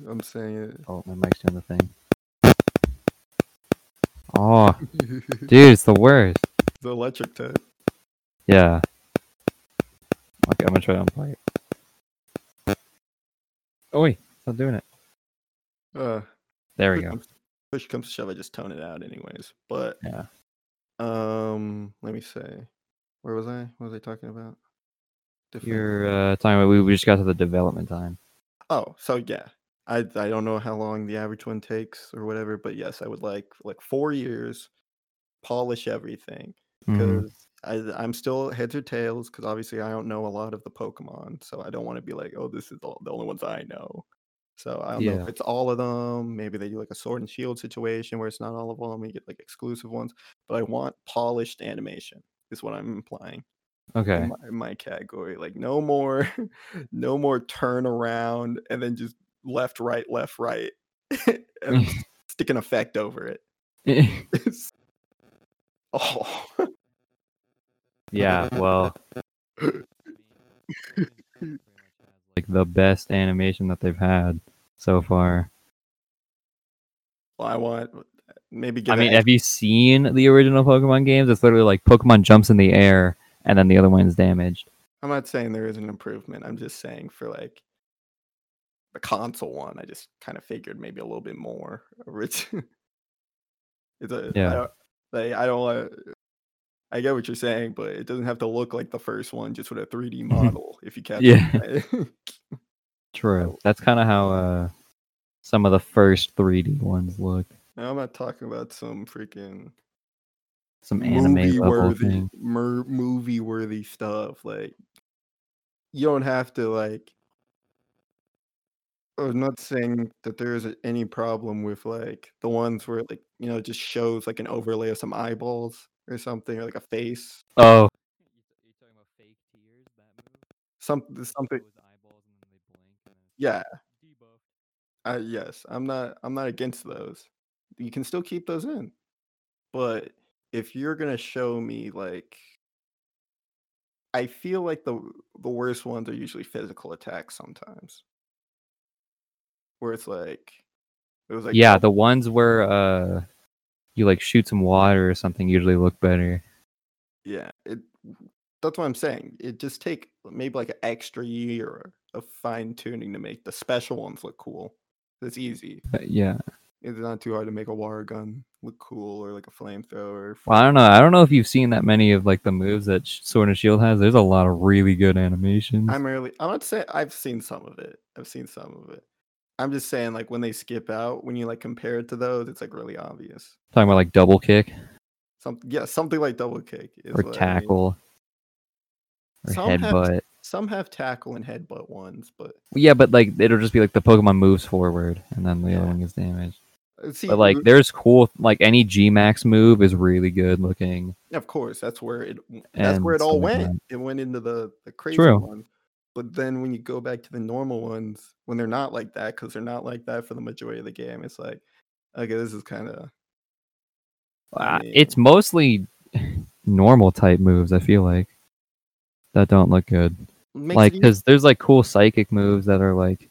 I'm saying it. oh my mic's doing the thing oh dude it's the worst the electric type. yeah okay i'm gonna try to unplug it oh wait it's not doing it Uh, there we push go comes- Push comes to shove, I just tone it out anyways. But yeah um, let me say, where was I? What was I talking about? Different- You're uh, talking about we, we just got to the development time. Oh, so yeah. I I don't know how long the average one takes or whatever, but yes, I would like like four years, polish everything mm-hmm. because I I'm still heads or tails because obviously I don't know a lot of the Pokemon, so I don't want to be like, oh, this is all, the only ones I know. So I don't know if it's all of them. Maybe they do like a Sword and Shield situation where it's not all of them. You get like exclusive ones, but I want polished animation. Is what I'm implying Okay. in my, my category. Like no more, no more turn around and then just left, right, left, right, and mm. stick an effect over it. Oh, yeah. Well, like the best animation that they've had so far. well, I want maybe. I mean, have you seen the original Pokemon games? It's literally like Pokemon jumps in the air and then the other one's damaged. I'm not saying there is an improvement. I'm just saying for like the console one, I just kind of figured maybe a little bit more. Rich. it's a Yeah. I don't, like I don't want. I get what you're saying, but it doesn't have to look like the first one, just with a 3D model. if you catch, Yeah. True. That's kind of how uh, some of the first 3D ones look. Now, I'm not talking about some freaking Some anime worthy, mer- movie worthy stuff. Like you don't have to like. I'm not saying that there is any problem with like the ones where like you know it just shows like an overlay of some eyeballs or something or like a face. Oh. You talking about fake tears? That move? Something something. Yeah. Uh, yes, I'm not. I'm not against those. You can still keep those in, but if you're gonna show me like, I feel like the the worst ones are usually physical attacks sometimes, where it's like, it was like yeah, the ones where uh, you like shoot some water or something usually look better. yeah. It that's what I'm saying. It just take maybe like an extra year of fine tuning to make the special ones look cool. It's easy. But yeah. It's not too hard to make a water gun look cool or like a flamethrower. Well, I don't know. I don't know if you've seen that many of like the moves that Sword and Shield has. There's a lot of really good animations. I'm really I'm not saying I've seen some of it. I've seen some of it. I'm just saying like when they skip out, when you like compare it to those, it's like really obvious. Talking about like double kick Something yeah, something like double kick is or tackle or Some have- headbutt. Some have tackle and headbutt ones, but Yeah, but like it'll just be like the Pokemon moves forward and then the other Yeah. one gets damaged. uh, see, But like there's cool like any G Max move is really good looking. of course, that's where it that's where it all went. It went into the the crazy True. one. But then when you go back to the normal ones, when they're not like that, because they're not like that for the majority of the game, it's like, okay, this is kind of I it's mostly normal type moves. I feel like that don't look good. like because there's like cool psychic moves that are like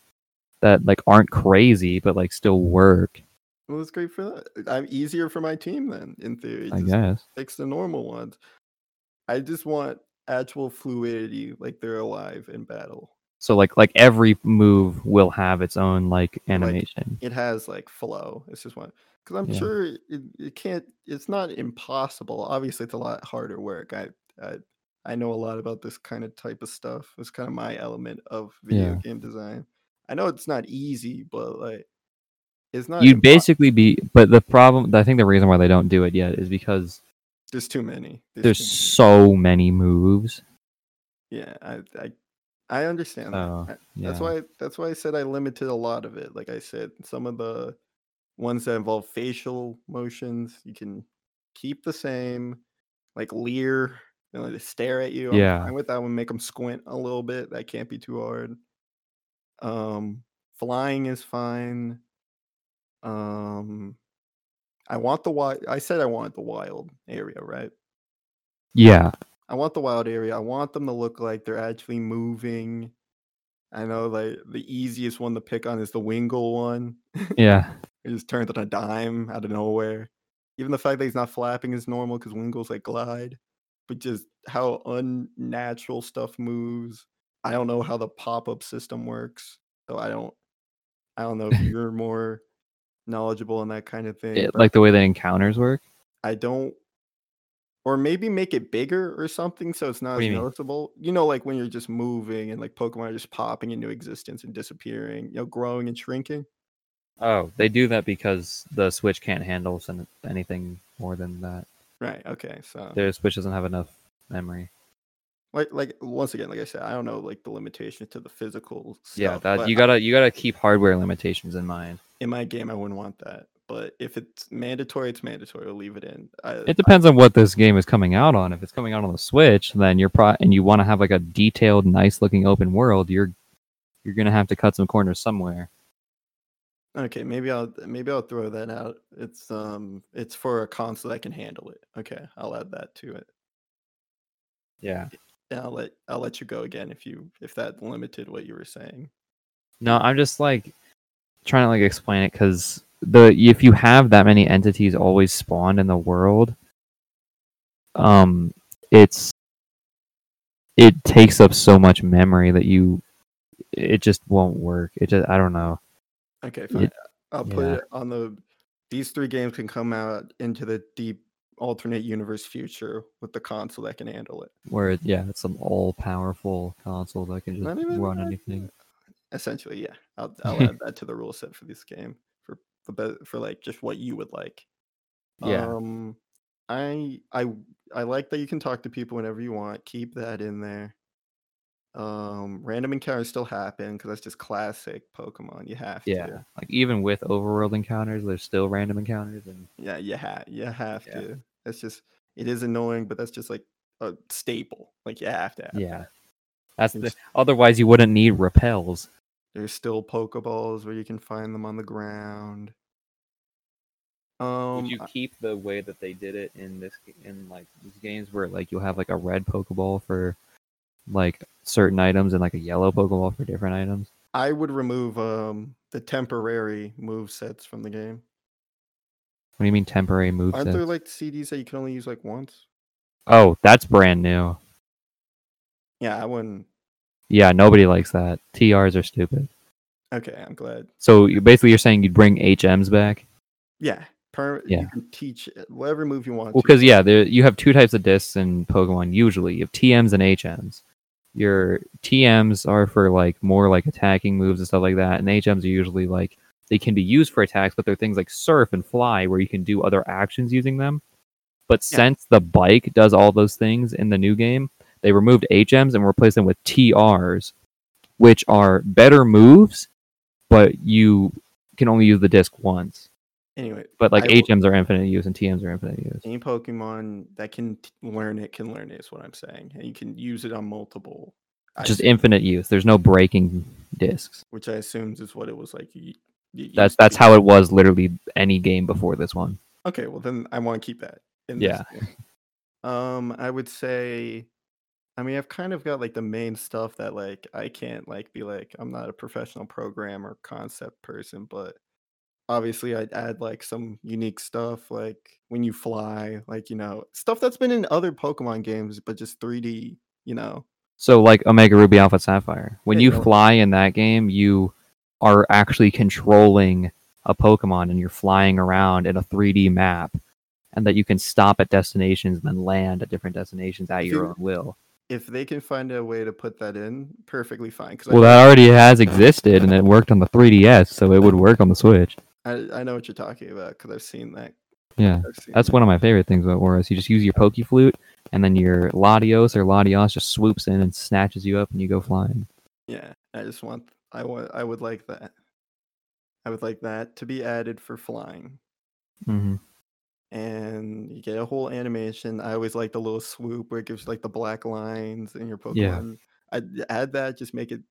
that like aren't crazy but like still work. Well, it's great for that. I'm easier for my team then, in theory. I guess. Fix the normal ones. I just want actual fluidity, like they're alive in battle. So like like every move will have its own like animation. It has like flow. It's just one because I'm Yeah. sure it, it can't. It's not impossible. Obviously, it's a lot harder work. I I I know a lot about this kind of type of stuff. It's kind of my element of video Yeah. game design. I know it's not easy, but like it's not. You'd impo- basically be but the problem I think the reason why they don't do it yet is because There's too many. there's too many. so many moves. Yeah, I I, I understand. So I- yeah. That's why that's why I said I limited a lot of it. Like I said, some of the ones that involve facial motions you can keep the same. Like leer, you know, they stare at you. I'm Yeah. fine with that one. Make them squint a little bit. That can't be too hard. Um, flying is fine. Um, I want the wild. I said I wanted the wild area, right? Yeah. I want the wild area. I want them to look like they're actually moving. I know like the easiest one to pick on is the Wingull one. Yeah. It just turns on a dime out of nowhere. Even the fact that he's not flapping is normal because Wingulls like glide. But just how unnatural stuff moves. I don't know how the pop-up system works. So I don't I don't know if you're more knowledgeable in that kind of thing. It- like the way the encounters work. I don't or maybe make it bigger or something so it's not What as you mean? noticeable. You know, like when you're just moving and like Pokemon are just popping into existence and disappearing, you know, growing and shrinking. Oh, they do that because the Switch can't handle anything more than that. Right. Okay. So The Switch doesn't have enough memory. like like once again, like I said, I don't know like the limitations to the physical stuff. yeah, that you gotta you gotta keep hardware limitations in mind. In my game I wouldn't want that. But if it's mandatory, it's mandatory. We'll leave it in. I, It depends on what this game is coming out on. If it's coming out on the Switch, then you're pro and you want to have like a detailed, nice looking open world. You're you're gonna have to cut some corners somewhere. Okay, maybe I'll maybe I'll throw that out. It's um it's for a console that can handle it. Okay, I'll add that to it. Yeah. And I'll let I'll let you go again if you if that limited what you were saying. No, I'm just like trying to like explain it because the if you have that many entities always spawned in the world, um, it's it takes up so much memory that you it just won't work. It just I don't know. Okay, fine. It- I'll put yeah. it on the. These three games can come out into the deep alternate universe future with the console that can handle it. Where it- yeah, it's some all powerful console that can just run that, anything. Essentially, yeah. I'll, I'll add that to the rule set for this game for the be- for like just what you would like. Yeah. Um, I I I like that you can talk to people whenever you want. Keep that in there. Um, random encounters still happen because that's just classic Pokemon. You have Yeah. to. Like even with overworld encounters, there's still random encounters and Yeah, you have you have Yeah. to. That's just it is annoying, but that's just like a staple. Like you have to have yeah. that. That's the otherwise you wouldn't need repels. There's still Pokeballs where you can find them on the ground. Um, Would you keep the way that they did it in this in like these games where like you'll have like a red Pokeball for like certain items and like a yellow Pokeball for different items? I would remove um the temporary move sets from the game. What do you mean temporary move Aren't there like CDs that you can only use like once? Oh, that's brand new. Yeah, I wouldn't. Yeah, nobody likes that. TRs are stupid. Okay, I'm glad. So you basically you're saying you'd bring HMs back? Yeah, per Yeah. you can teach whatever move you want. Well, to. because yeah, there you have two types of discs in Pokemon. Usually, you have TMs and HMs. Your TMs are for like more like attacking moves and stuff like that, and HMs are usually like they can be used for attacks, but they're things like Surf and Fly where you can do other actions using them. But Yeah. since the bike does all those things in the new game, they removed HMs and replaced them with TRs, which are better moves, but you can only use the disc once. anyway, But like I HMs are infinite use and TMs are infinite use. any Pokemon that can t- learn it can learn it. Is what I'm saying, and you can use it on multiple. Just assume- infinite use. There's no breaking discs. which I assumes is what it was like. You, you That's that's how it was literally any game before this one. Okay, well then I want to keep that. In Yeah. Game. Um, I would say, I mean, I've kind of got like the main stuff that like I can't like be like I'm not a professional programmer concept person, but obviously I'd add like some unique stuff like when you fly, like you know stuff that's been in other Pokemon games, but just 3D. You know, So like Omega Ruby Alpha Sapphire. When Yeah, you fly in that game, you are actually controlling a Pokemon and you're flying around in a 3D map. And that you can stop at destinations and then land at different destinations at your Dude, own will. If they can find a way to put that in, perfectly fine. Because Well, that already has existed and it worked on the 3DS, so it would work on the Switch. I, I know what you're talking about because I've seen that. Yeah. Seen That's that. one of my favorite things about Oras. You just use your Poke Flute, and then your Latios or Latias just swoops in and snatches you up, and you go flying. Yeah, I just want I want I would like that. I would like that to be added for flying. Mm-hmm. And you get a whole animation. I always like the little swoop where it gives like the black lines in your Pokemon. Yeah. I'd add that, just make it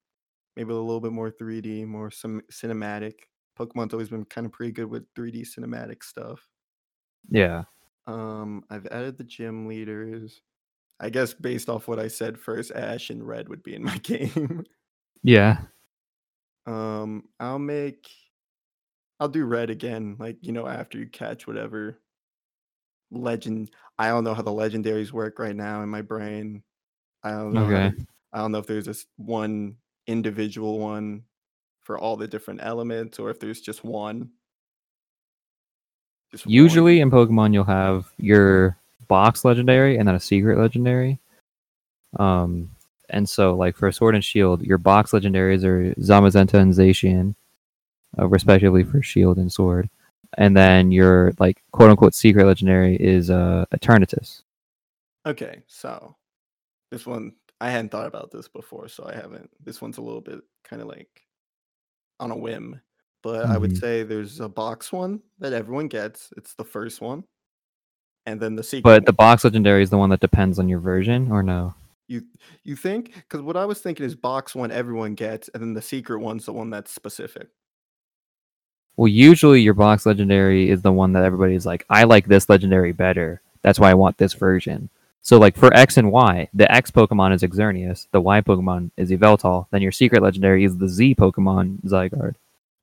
maybe a little bit more 3D, more some cinematic. Pokemon's always been kind of pretty good with 3D cinematic stuff. Yeah. Um, I've added the gym leaders. I guess based off what I said first, Ash and Red would be in my game. Yeah. Um, I'll make I'll do red again, like you know, after you catch whatever legend. I don't know how the legendaries work right now in my brain. I don't know. Okay. I don't know if there's just one individual one for all the different elements, or if there's just one. Just one. Usually in Pokemon, you'll have your box legendary and then a secret legendary. Um, and so like for Sword and Shield, your box legendaries are Zamazenta and Zacian, uh, respectively for Shield and Sword. And then your like quote unquote secret legendary is uh Eternatus. Okay, so this one I hadn't thought about this before, so I haven't. This one's a little bit kind of like on a whim, but I would Mhm. say there's a box one that everyone gets. It's the first one, and then the secret. But the box legendary is the one that depends on your version, or no? you you think? Because what I was thinking is box one everyone gets, and then the secret one's the one that's specific. Well, usually your box legendary is the one that everybody's like, I like this legendary better. That's why I want this version. So, like for X and Y, the X Pokemon is Xerneas, the Y Pokemon is Yveltal, then your secret legendary is the Z Pokemon Zygarde.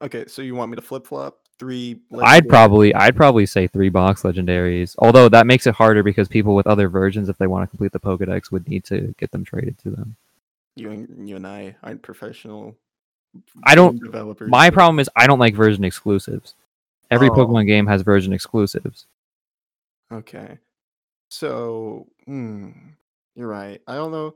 Okay, so you want me to flip flop three. I'd probably I'd probably say three box legendaries. Although that makes it harder because people with other versions, if they want to complete the Pokedex, would need to get them traded to them. you and you and I aren't professional. I don't- developers. My problem is I don't like version exclusives. Every Oh. Pokemon game has version exclusives. Okay. So, hmm, you're right. I don't know.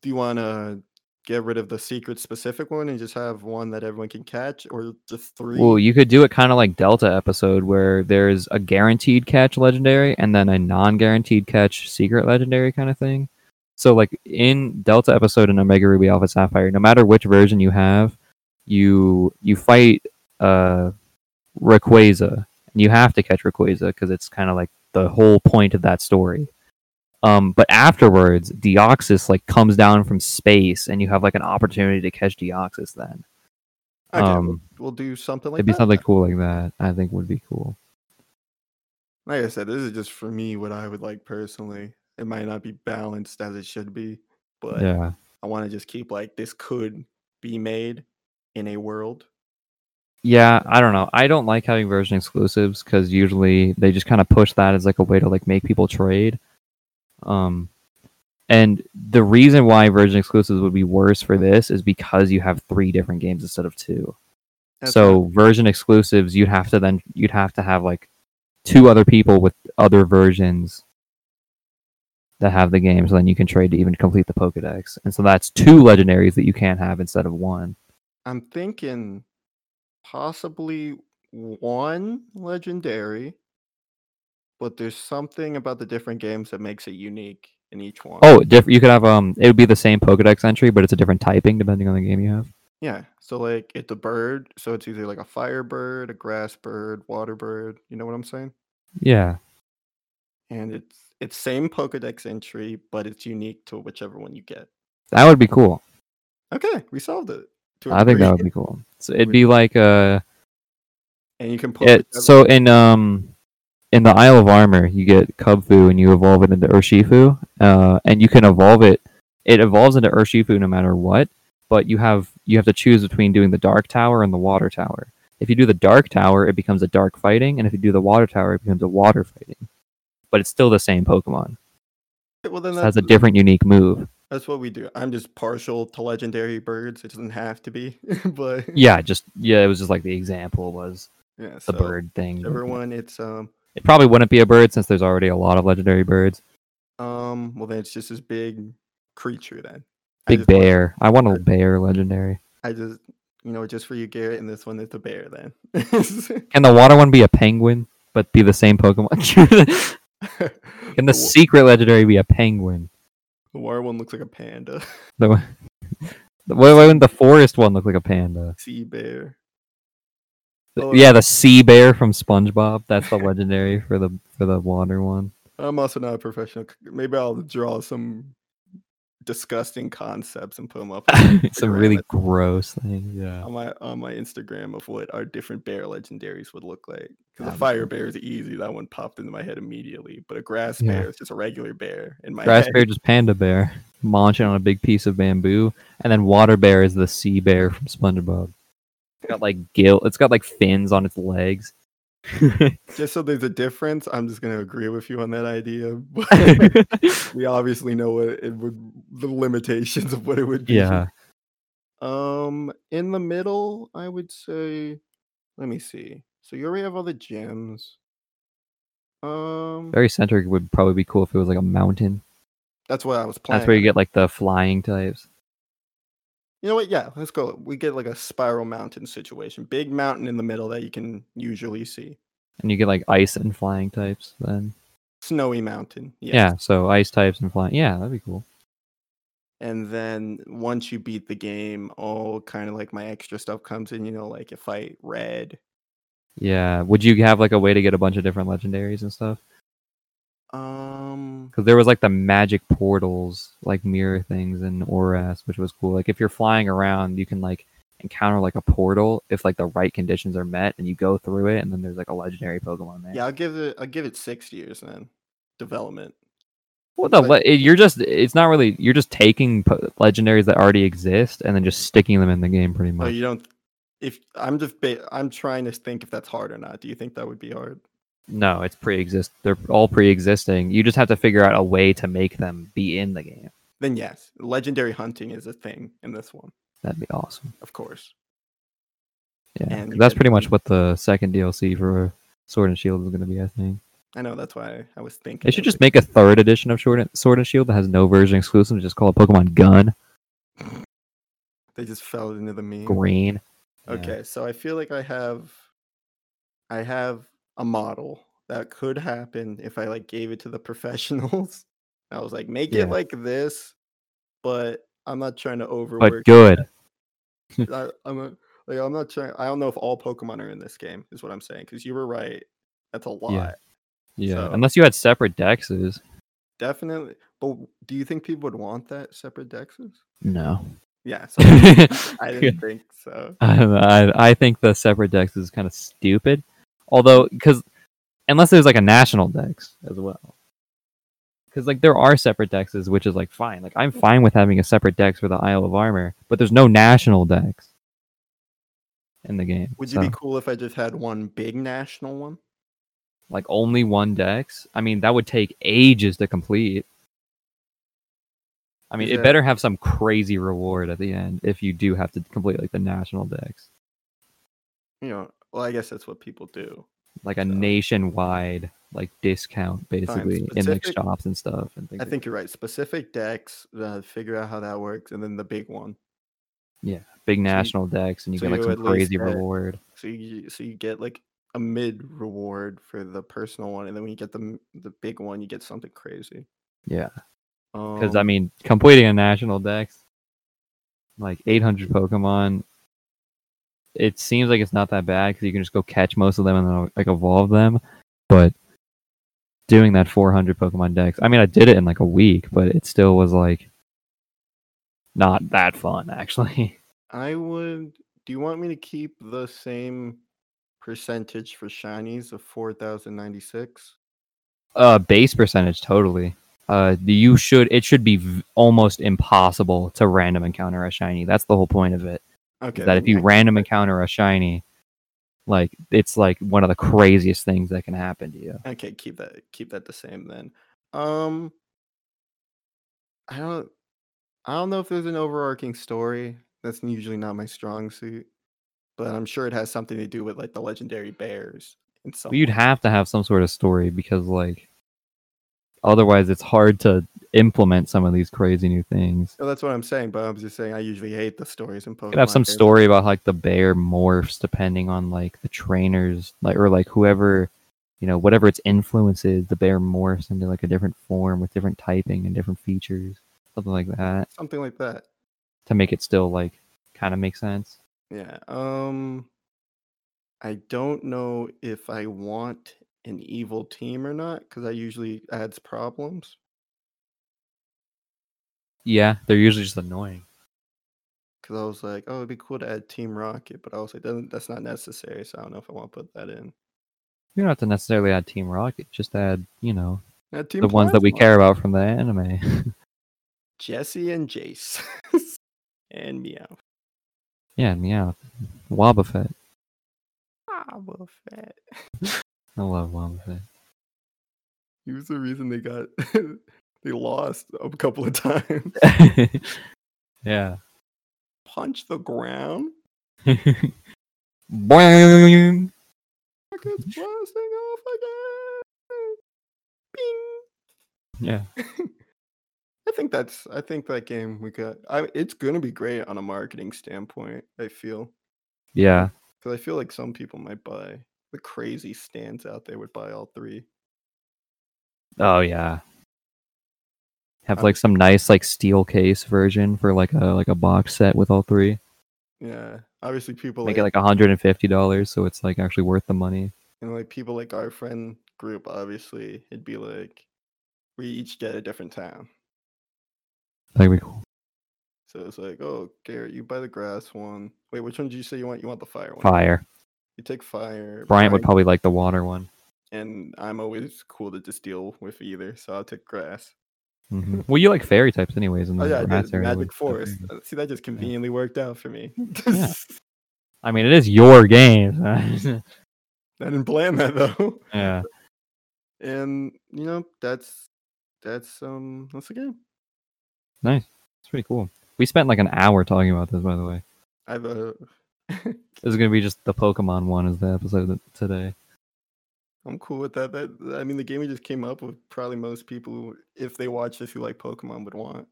Do you want to get rid of the secret specific one and just have one that everyone can catch, or just three? Well, you could do it kind of like Delta episode, where there's a guaranteed catch legendary and then a non-guaranteed catch secret legendary kind of thing. So, like in Delta episode and Omega Ruby Alpha Sapphire, no matter which version you have, you you fight uh Rayquaza, and you have to catch Rayquaza because it's kind of like the whole point of that story. Um, but afterwards, Deoxys like comes down from space, and you have like an opportunity to catch Deoxys. Then okay, um, we'll, do something like it'd be that. something then. cool like that. I think would be cool. Like I said, this is just for me what I would like personally. It might not be balanced as it should be, but yeah. I want to just keep like this could be made in a world. Yeah, I don't know. I don't like having version exclusives because usually they just kind of push that as like a way to like make people trade. Um, and the reason why version exclusives would be worse for this is because you have three different games instead of two. So version exclusives, you'd have to then you'd have to have like two other people with other versions that have the game, so then you can trade to even complete the Pokedex. And so that's two legendaries that you can't have instead of one. I'm thinking possibly one legendary, but there's something about the different games that makes it unique in each one. Oh, diff- you could have um, it would be the same Pokedex entry, but it's a different typing depending on the game you have. yeah. So like it's a bird, so it's either like a fire bird, a grass bird, water bird. You know what I'm saying? Yeah, And it's it's same Pokedex entry, but it's unique to whichever one you get. that would be cool. Okay, we solved it. I a think that would be cool. So it'd be like uh, And you can put it. So in um, in the Isle of Armor, you get Kubfu and you evolve it into Urshifu, uh, and you can evolve it. It evolves into Urshifu no matter what, but you have you have to choose between doing the Dark Tower and the Water Tower. If you do the Dark Tower, it becomes a Dark Fighting, and if you do the Water Tower, it becomes a Water Fighting. But it's still the same Pokemon. well, then It has that's, a different, unique move. that's what we do. I'm just partial to legendary birds. It doesn't have to be, but Yeah, just yeah, it was just like the example was yeah. the so bird thing. Everyone, it's um It probably wouldn't be a bird since there's already a lot of legendary birds. um well then it's just this big creature then. I Big want- bear. I want a bear legendary. I just you know just for you Garrett, and this one is the bear then. Can the water one be a penguin, but be the same Pokemon? Can the secret legendary be a penguin? the water one looks like a panda. The one- why wouldn't the forest one look like a panda? Sea bear. Oh, yeah, the sea bear from SpongeBob. That's the legendary for the for the water one. I'm also not a professional. Maybe I'll draw some disgusting concepts and put them up Some really gross thing. Yeah. on my on my Instagram of what our different bear legendaries would look like. Because a fire bear is easy. That one popped into my head immediately. But a grass Yeah. bear is just a regular bear in my Grass head. bear just panda bear, munching on a big piece of bamboo, and then water bear is the sea bear from SpongeBob. It's got like gill. It's got like fins on its legs. Just so there's a difference, I'm just gonna agree with you on that idea. But we obviously know what it would the limitations of what it would be. yeah, Um, in the middle, I would say. Let me see. So you already have all the gems. Um, very centric would probably be cool if it was like a mountain. that's what I was planning. That's where you get like the flying types. You know what? Yeah, let's go. We get like a spiral mountain situation. Big mountain in the middle that you can usually see. And you get like ice and flying types then. Snowy mountain. Yes. Yeah, so ice types and flying. Yeah, that'd be cool. And then once you beat the game, all kind of like my extra stuff comes in. You know, like if I red. Yeah. Would you have like a way to get a bunch of different legendaries and stuff? Um, Um, because there was like the magic portals, like mirror things in Oras, which was cool. Like if you're flying around, you can like encounter like a portal if like the right conditions are met, and you go through it, and then there's like a legendary Pokemon there. yeah, I'll give it. I'll give it six years then. Development. Well, no, but- it- you're just it's not really you're just taking po- legendaries that already exist and then just sticking them in the game pretty Oh, much. you don't. if I'm just ba- I'm trying to think if that's hard or not. Do you think that would be hard? No, it's pre-exist. They're all pre-existing. You just have to figure out a way to make them be in the game. Then yes, legendary hunting is a thing in this one, That'd be awesome. of course. Yeah, And that's pretty much what the second DLC for Sword and Shield is going to be. I think I know that's why I was thinking. they should just make a third edition of Sword and, Sword and Shield that has no version exclusive. and Just call it Pokemon Gun They just fell into the meme. Green. Yeah. Okay, so I feel like I have I have a model that could happen if I like gave it to the professionals. I was like, make Yeah. it like this, but I'm not trying to overwork. but good. I, I'm a, like I'm not trying. I don't know if all Pokemon are in this game. Is what I'm saying. Because you were right. That's a lot. Yeah, So- unless you had separate dexes. Definitely. But do you think people would want that separate dexes? No, Yeah. So I didn't think so. I, I I think the separate dex is kind of stupid. Although, because unless there's like a national dex as well, because like there are separate dexes, which is like fine. Like I'm fine with having a separate dex for the Isle of Armor, but there's no national dex in the game. Would you be cool if I just had one big national one? like only one dex? I mean, that would take ages to complete. I mean, Is it better have some crazy reward at the end if you do have to complete like the national dex. You know, well, I guess that's what people do. like a So- nationwide like discount basically in like shops and stuff and things I like think you're right. Specific decks, uh, figure out how that works, and then the big one. Yeah, big national decks and you so get like you some crazy get- reward So you so you get like a mid reward for the personal one, and then when you get the the big one, you get something crazy. yeah because i Um, mean completing a national dex like 800 pokemon it seems like it's not that bad because you can just go catch most of them and then like evolve them but doing that 400 pokemon dex i mean i did it in like a week but it still was like not that fun actually I would. Do you want me to keep the same percentage for shinies of four thousand ninety six? uh base percentage totally uh you should it should be v- almost impossible to random encounter a shiny that's the whole point of it Okay. that if you random encounter a shiny like it's like one of the craziest things that can happen to you Okay, keep that keep that the same then. Um I don't I don't know if there's an overarching story. That's usually not my strong suit. But I'm sure it has something to do with like the legendary bears and so you'd have to have some sort of story because like otherwise it's hard to implement some of these crazy new things Oh, that's what I'm saying, but I'm just saying I usually hate the stories in Pokemon. you could have some games. story about like the bear morphs depending on like the trainers like or like whoever you know whatever its influence is the bear morphs into like a different form with different typing and different features something like that Something like that. to make it still like kind of make sense Yeah. Um I don't know if I want an evil team or not because that usually adds problems. yeah they're usually just annoying Because I was like, oh, it'd be cool to add Team Rocket, but I was like, that's not necessary, so I don't know if I want to put that in. you don't have to necessarily add team rocket just add you know Add the ones that we care about from the anime Jessie and Jace. and Meow. yeah meow wobbuffet fat. i love wobbuffet He was the reason they got they lost a couple of times. yeah Punch the ground. Boing. Rockets blasting off again. Bing. yeah I think that's. I think that game we got. I, it's gonna be great on a marketing standpoint. I feel yeah because I feel like some people might buy the crazy stands out there would buy all three. oh yeah have like some nice like steel case version for like a like a box set with all three Yeah, obviously people make like, it like hundred and fifty dollars so it's like actually worth the money and like people like our friend group. Obviously, it'd be like we each get a different town. that'd be cool So it's like, oh, Garrett, you buy the grass one. Wait, which one did you say you want? You want the fire one? fire You take fire. bryant would probably like the water one and I'm always cool to just deal with either, so I'll take grass. Mhm. well you like fairy types anyways and Oh the yeah, I grass did area Magic Forest. See, that just conveniently worked out for me. Yeah. I mean, it is your game. I didn't plan that though. yeah. And you know, that's that's um that's the game. Nice. It's pretty cool. We spent like an hour talking about this, by the way. I've uh This is gonna be just the Pokemon one as the episode today. I'm cool with that. That I mean the game we just came up with probably most people if they watch this who like Pokemon would want.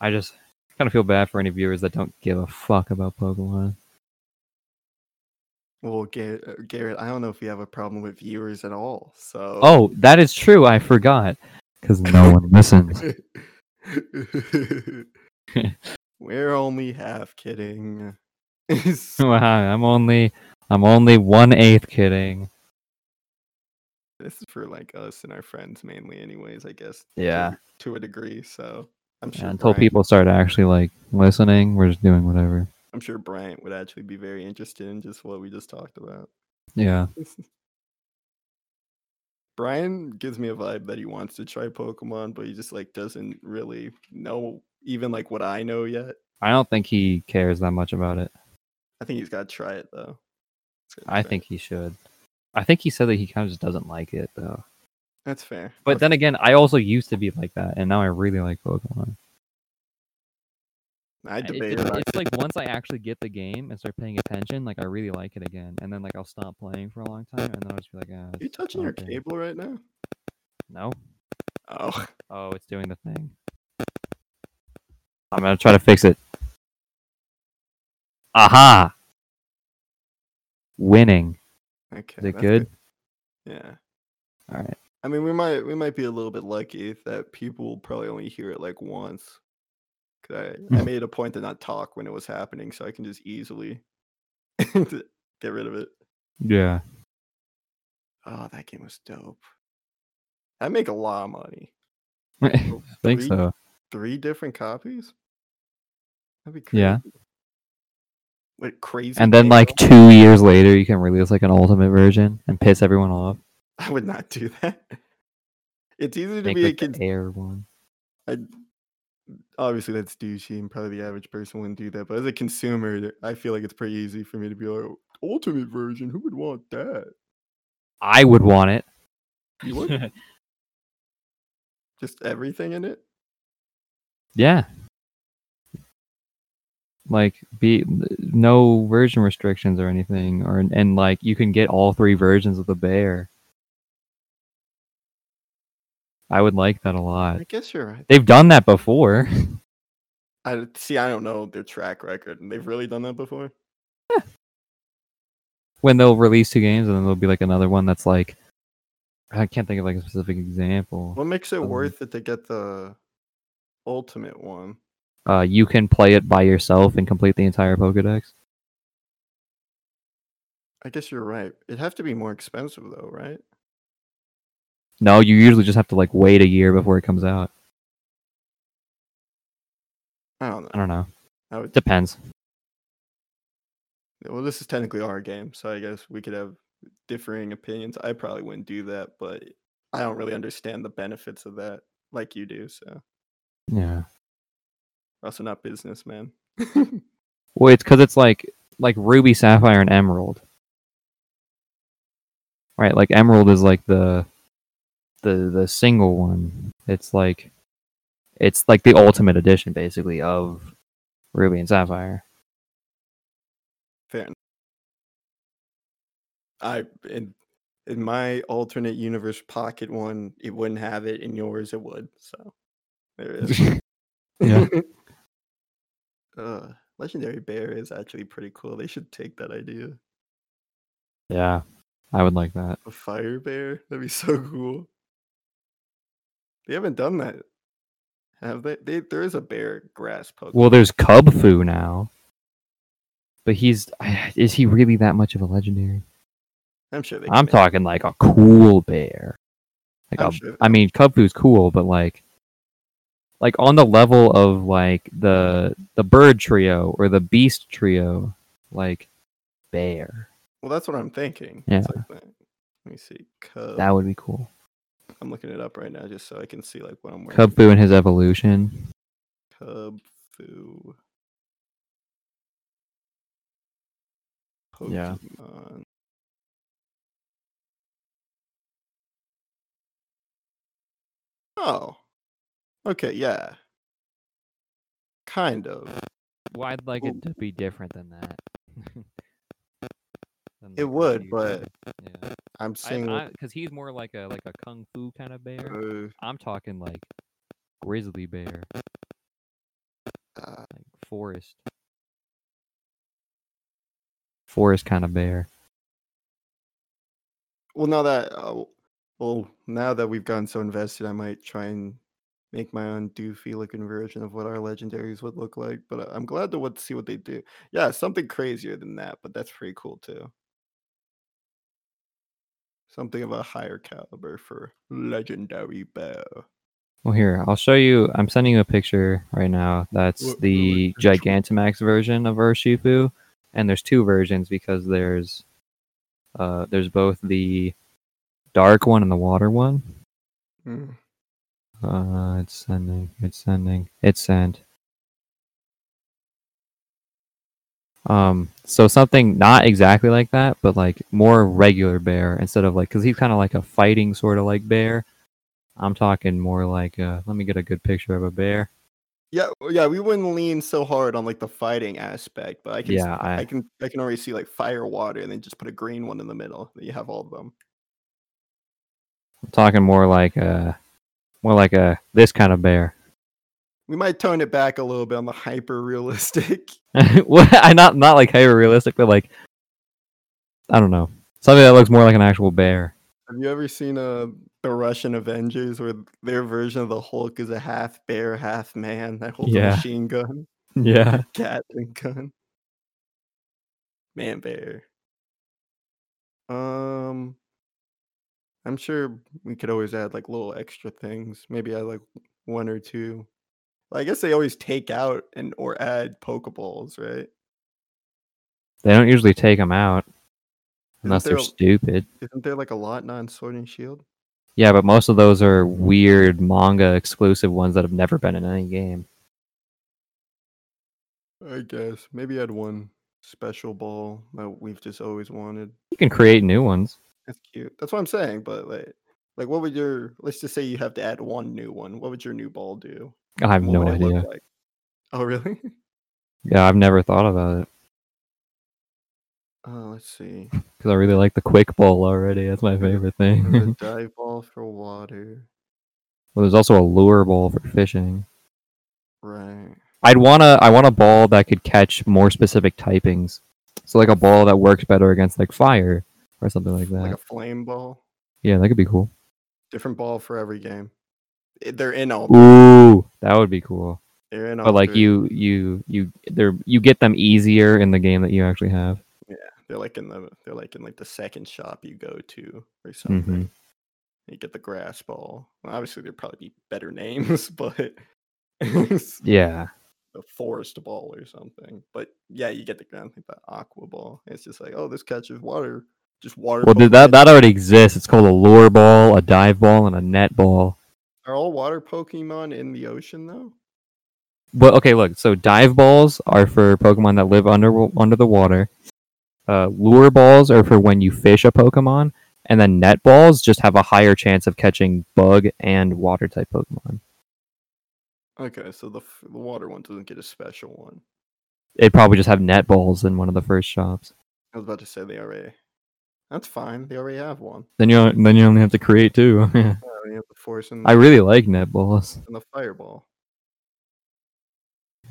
I just kind of feel bad for any viewers that don't give a fuck about Pokemon. Well, Garrett, uh, Garrett, I don't know if you have a problem with viewers at all. So Oh, that is true. I forgot because no one listens. We're only half kidding. Wow, I'm only I'm only one eighth kidding. this is for like us and our friends mainly, anyways. I guess. to- Yeah. To, a degree, so I'm sure. Yeah, until Bryant- people start actually like listening, we're just doing whatever. I'm sure Bryant would actually be very interested in just what we just talked about. Yeah. Brian gives me a vibe that he wants to try Pokemon, but he just like doesn't really know even like what I know yet. I don't think he cares that much about it. I think he's got to try it though. I try think he should. I think he said that he kind of just doesn't like it though. that's fair. But Okay. then again, I also used to be like that, and now I really like Pokemon. I It debate. just- it. it's like once I actually get the game and start paying attention, like I really like it again, and then like I'll stop playing for a long time, and then I'll just be like, ah, Are you touching your okay." cable right now? No. Oh, Oh, it's doing the thing. I'm gonna try to fix it. Aha! Winning. okay. Is it that's good? Yeah. All right. I mean, we might we might be a little bit lucky that people will probably only hear it like once. 'Cause I, Hmm. I made a point to not talk when it was happening, so I can just easily get rid of it. Yeah. Oh, that game was dope. I make a lot of money. I think Three- so. Three different copies. That'd be crazy. Yeah. Wait, crazy. And then like though? two years later, you can release like an ultimate version and piss everyone off. I would not do that. It's easy to Make be a like kid. air one. I obviously that's douchey, and probably the average person wouldn't do that. But as a consumer, I feel like it's pretty easy for me to be like, ultimate version. Who would want that? I would want it. You would just everything in it. yeah. Like be no version restrictions or anything, or and like you can get all three versions of the bear. I would like that a lot. I guess you're right. They've done that before. I see. I don't know their track record, and they've really done that before. when they'll release two games and then there'll be like another one that's like I can't think of like a specific example. What makes it Um, worth it to get the ultimate one? Uh, you can play it by yourself and complete the entire Pokedex. I guess you're right. It'd have to be more expensive though, right? No, you usually just have to like wait a year before it comes out. I don't know. I don't know. I would. Depends. Well, this is technically our game, so I guess we could have differing opinions. I probably wouldn't do that, but I don't really understand the benefits of that like you do. So, Yeah. We're also not businessmen. Well, it's because it's like like Ruby, Sapphire, and Emerald. Right, like Emerald is like the the the single one. It's like it's like the ultimate edition basically of Ruby and Sapphire. Fair. enough. I in in my alternate universe pocket one, it wouldn't have it. In yours, it would. So there it is. Yeah. uh, Legendary Bear is actually pretty cool. They should take that idea. Yeah, I would like that. A fire bear? That'd be so cool. They haven't done that. Have they? they there is a bear grass Pokemon. Well, there's Kubfu now, but he's is he really that much of a legendary? I'm sure they. I'm talking like a cool bear. Like I'm a, sure I mean, Kubfu's cool, but like, like on the level of like the the bird trio or the beast trio, like bear. Well, that's what I'm thinking. Yeah. Like. Let me see. Cub. That would be cool. I'm looking it up right now just so I can see like what I'm wearing. Kubfu and his evolution. Cub Fu. Yeah. Oh. Okay, yeah. Kind of. Well, I'd like it to be different than that. Than, It like, would, but yeah, I'm saying because he's more like a like a kung fu kind of bear. uh, I'm talking like grizzly bear, uh, like forest, forest kind of bear. well now that uh, well now that we've gotten so invested, I might try and make my own doofy looking version of what our legendaries would look like. But uh, I'm glad to what see what they do. Yeah, something crazier than that, but that's pretty cool too. Something of a higher caliber for legendary bear. Well, here I'll show you. I'm sending you a picture right now. That's What- what the picture? Gigantamax version of Urshifu, and there's two versions because there's uh there's both the dark one and the water one. Mm. Uh, it's sending. It's sending. It's sent. Um, so something not exactly like that, but like more regular bear instead of like, because he's kind of like a fighting sort of like bear. I'm talking more like, uh, let me get a good picture of a bear. Yeah, yeah, we wouldn't lean so hard on like the fighting aspect, but I can, Yeah, I, I- can, I can already see like fire, water, and then just put a green one in the middle. You have all of them. I'm talking more like, uh, more like a this kind of bear. We might tone it back a little bit on the hyper realistic. well, I not not like hyper realistic, but like, I don't know, something that looks more like an actual bear. Have you ever seen uh, the Russian Avengers where their version of the Hulk is a half bear, half man that holds Yeah. a machine gun, Yeah. Gatling gun, man bear? Um, I'm sure we could always add like little extra things. Maybe add like one or two. I guess they always take out and or add Pokeballs, right? They don't usually take them out unless they're a- stupid. Isn't there like a lot non Sword and Shield? Yeah, but most of those are weird manga exclusive ones that have never been in any game. I guess maybe add one special ball that we've just always wanted. You can create new ones. That's cute. That's what I'm saying. But like, like what would your? Let's just say you have to add one new one. What would your new ball do? I have What no would it look idea. like? Oh really? Yeah, I've never thought about it Oh, let's see. because I really like the quick ball already. That's my favorite thing. dive ball for water. well, there's also a lure ball for fishing. Right. I'd wanna I want a ball that could catch more specific typings. So like a ball that works better against like fire or something like that. Like a flame ball. yeah, that could be cool. Different ball for every game. They're in all. Ooh, that would be cool. They're in all. But like three. you you you they're you get them easier in the game that you actually have. Yeah, they're like in the. They're like in like the second shop you go to or something. hmm You get the grass ball. Well, obviously, there'd probably be better names, but Yeah. the forest ball or something. But yeah, you get the ground like the aqua ball. It's just like, oh, this catches water. Just water. Well, dude, that that already exists. It's called a lure ball, a dive ball, and a net ball. Are all water Pokemon in the ocean though? Well, okay, look. So dive balls are for Pokemon that live under under the water. Uh, lure balls are for when you fish a Pokemon, and then net balls just have a higher chance of catching bug and water type Pokemon. Okay, so the f- the water one doesn't get a special one. It'd probably just have net balls in one of the first shops. I was about to say they already. That's fine. They already have one. Then you then you only have to create two. Yeah, they have the force and, I really like net balls. and the fireball.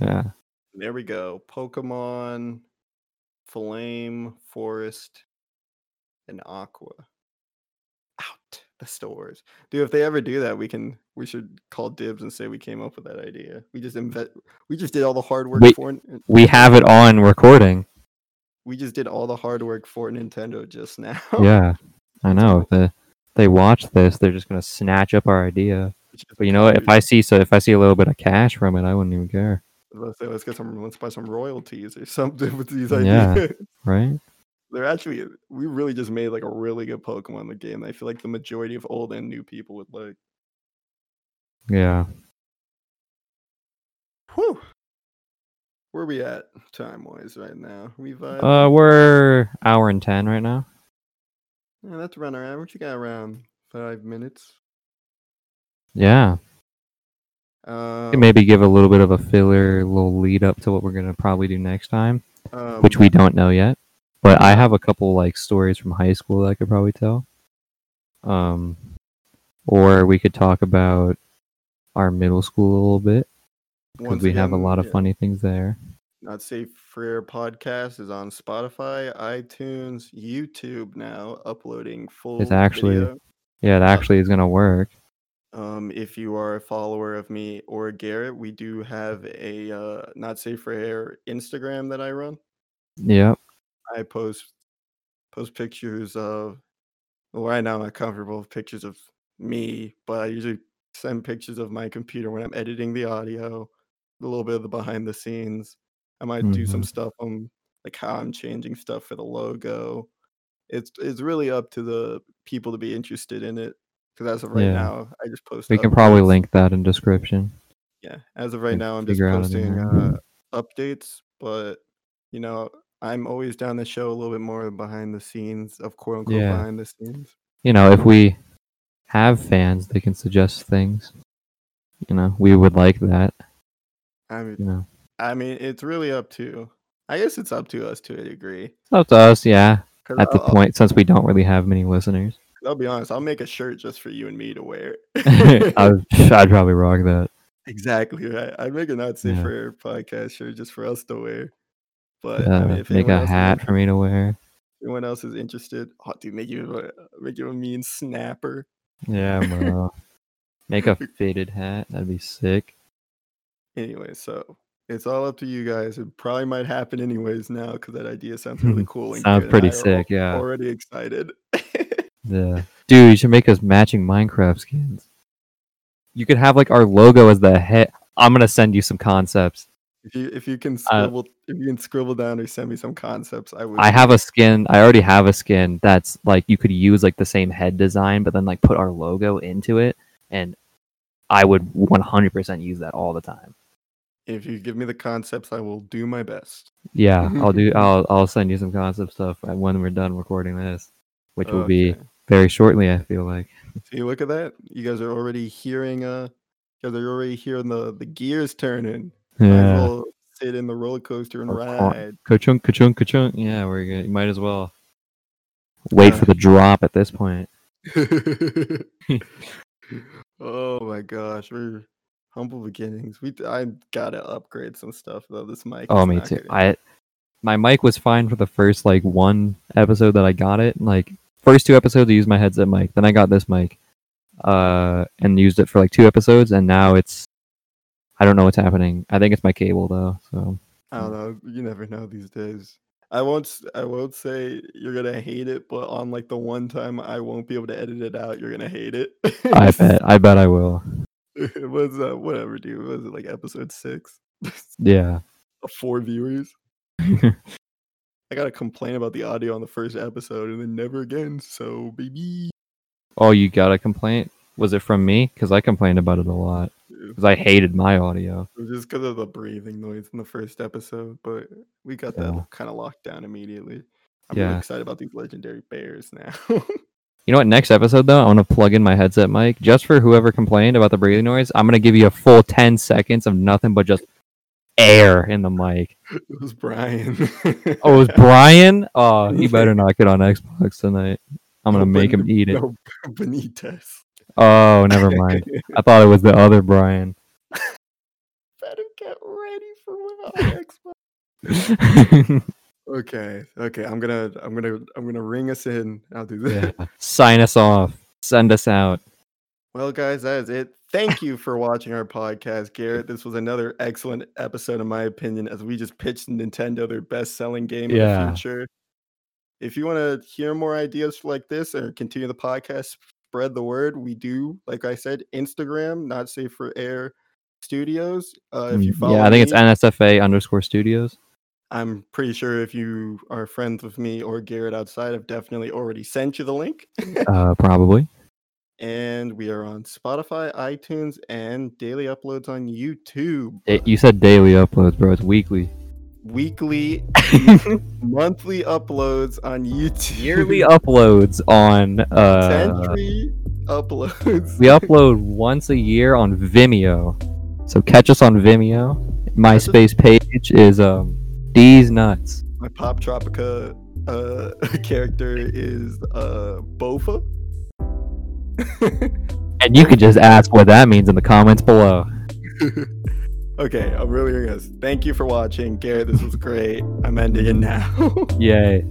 Yeah. There we go. Pokemon, Flame, Forest, and Aqua. Out the stores, dude. If they ever do that, we can. We should call dibs and say we came up with that idea. We just invent. We just did all the hard work Wait. for. N- We have it on recording. We just did all the hard work for Nintendo just now. Yeah. I know. If they, they watch this, they're just gonna snatch up our idea. But you know what? If. I see so if I see a little bit of cash from it, I wouldn't even care. let's say let's get some. Let's buy some royalties or something with these ideas. Yeah. Right? They're actually. We really just made like a really good Pokemon the game. I feel like the majority of old and new people would like. Yeah. Whew. Where we at time wise right now? We've Uh, we're hour and ten right now. yeah, that's around our average. You got around five minutes. Yeah, Um, maybe give a little bit of a filler, a little lead up to what we're gonna probably do next time, um, which we don't know yet. But I have a couple like stories from high school that I could probably tell. Um, or we could talk about our middle school a little bit because we have a lot of yeah, funny things there. Not Safe for Air podcast is on Spotify, iTunes, YouTube now, uploading full. It's actually- video. Yeah, it actually is gonna work. Um, if you are a follower of me or Garrett, we do have a uh, Not Safe for Air Instagram that I run. Yep. I post post pictures of. Well, right now I'm not comfortable with pictures of me, but I usually send pictures of my computer when I'm editing the audio, a little bit of the behind the scenes. I might do some Mhm. stuff on like how I'm changing stuff for the logo. It's it's really up to the people to be interested in it. Because as of right Yeah. now, I just post. We can probably link that in description. Yeah, as of right now, I'm just posting uh, updates, but you know, I'm always down to show a little bit more behind the scenes of quote unquote Yeah. behind the scenes. You know, if we have fans, they can suggest things. You know, we would like that. I mean, I mean, it's really up to. I guess it's up to us to a degree. it's up to us. Yeah. At the I'll, point, since we don't really have many listeners, I'll, be honest. I'll make a shirt just for you and me to wear. I'd, I'd probably rock that. exactly right. I'd make a not safe Yeah. for podcast shirt just for us to wear. But Uh, I mean, if make a hat for me to wear. anyone else is interested, oh, dude, make you a, make you a mean snapper. Yeah, bro. make a fitted hat. That'd be sick. Anyway, so it's all up to you guys. It probably might happen anyways now because that idea sounds really cool. and Sounds good, pretty I al- sick, yeah. Already excited. Yeah. Dude, you should make us matching Minecraft skins. You could have like our logo as the head. I'm gonna send you some concepts. if you if you can Uh, scribble if you can scribble down or send me some concepts, I would. I have a skin. I already have a skin that's like you could use like the same head design, but then like put our logo into it, and I would 100% use that all the time. If you give me the concepts, I will do my best. Yeah, I'll do. I'll I'll send you some concept stuff when we're done recording this, which will be very shortly. I feel like. See, look at that. You guys are already hearing. Uh, you guys are already hearing the the gears turning. Yeah. sit in the roller coaster and ride. Ka-chunk, ka-chunk, ka-chunk. Yeah, we're good. You might as well wait for the drop at this point. oh my gosh, we're humble beginnings. We I gotta upgrade some stuff though. This mic. Oh, me too. I my mic was fine for the first like one episode that I got it. Like first two episodes, I used my headset mic. Then I got this mic, uh, and used it for like two episodes. And now it's, I don't know what's happening. I think it's my cable though. So I don't know. You never know these days. I won't. I won't say you're gonna hate it, but on like the one time I won't be able to edit it out, you're gonna hate it. I bet, I bet I will. it was uh, whatever, dude. Was it like episode six? Yeah. Four viewers. I gotta complain about the audio on the first episode and then never again. So baby, oh, you got a complaint? Was it from me? Because I complained about it a lot. Because I hated my audio. was just because of the breathing noise in the first episode, but we got Yeah. that kind of locked down immediately. I'm Yeah. really excited about these legendary bears now. You know what? Next episode though, I want to plug in my headset mic just for whoever complained about the breathing noise. I'm gonna give you a full ten seconds of nothing but just air in the mic. it was Brian. Oh, it was Brian? Oh, he better not get on Xbox tonight. I'm gonna make him eat it. No, Benitez. Oh, never mind. I thought it was the other Brian. Better get ready for when on Xbox. Okay, okay. I'm gonna, I'm gonna, I'm gonna ring us in. I'll do this. yeah. Sign us off. Send us out. Well, guys, that is it. Thank you for watching our podcast, Garrett. This was another excellent episode, in my opinion, as we just pitched Nintendo their best-selling game in the future. If you want to hear more ideas like this or continue the podcast, spread the word. We do, like I said, Instagram, not safe for air studios. Uh, if you Mm, follow, yeah, I think it's NSFA underscore studios. I'm pretty sure if you are friends with me or Garrett outside, I've definitely already sent you the link. Uh, probably. and we are on Spotify, iTunes, and daily uploads on YouTube. Da- you said daily uploads, bro. It's weekly. weekly, monthly uploads on YouTube. Yearly uploads on uh Century uploads. we upload once a year on Vimeo. So catch us on Vimeo. MySpace page is um D's nuts. My Poptropica uh, character is uh, Bofa. And you can just ask what that means in the comments below. okay, I'm really gonna. Thank you for watching, Garrett. This was great. I'm ending it now. Yay.